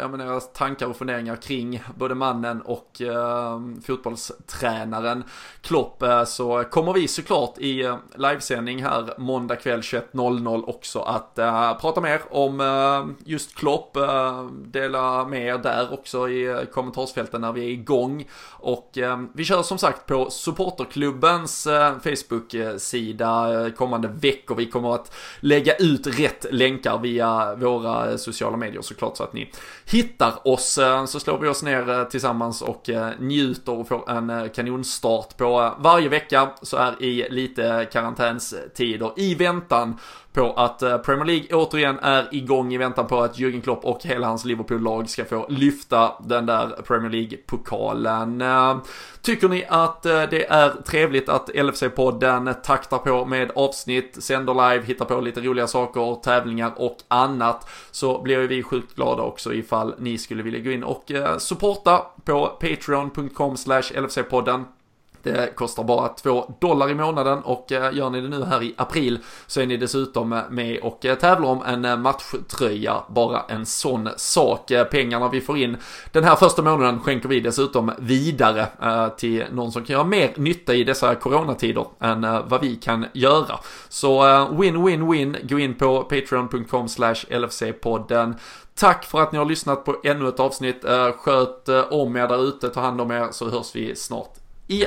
ja, era tankar och funderingar kring både mannen och ehm, fotbollstränaren Klopp. så kommer vi såklart i livesändning här måndag kväll 21.00 också att prata mer om just Klopp dela med er där också i eh, kommentarsfälten när vi är igång. Och eh, vi kör som sagt på supporterklubbens eh, Facebook-sida kommande veckor. Vi kommer att lägga ut rätt länkar via våra sociala medier såklart så att ni hittar oss. Så slår vi oss ner tillsammans och njuter och får en kanonstart på varje vecka så här i lite karantänstider i väntan på att eh, Premier League återigen är igång i väntan på att Jürgen Klopp och hela hans Liverpool-lag ska få lyfta den där Premier League-pokalen. Eh, tycker ni att eh, det är trevligt att LFC-podden taktar på med avsnitt, sänder live, hittar på lite roliga saker, tävlingar och annat så blir vi sjukt glada också ifall ni skulle vilja gå in och supporta på patreon.com slash LFC-podden. Det kostar bara 2 dollar i månaden och eh, gör ni det nu här i april så är ni dessutom eh, med och eh, tävlar om en matchtröja. Bara en sån sak. Pengarna vi får in den här första månaden skänker vi dessutom vidare till någon som kan göra mer nytta i dessa coronatider än vad vi kan göra. Så win, win, win. Gå in på patreon.com slash LFC-podden. Tack för att ni har lyssnat på ännu ett avsnitt. Sköt om er där ute, ta hand om er så hörs vi snart E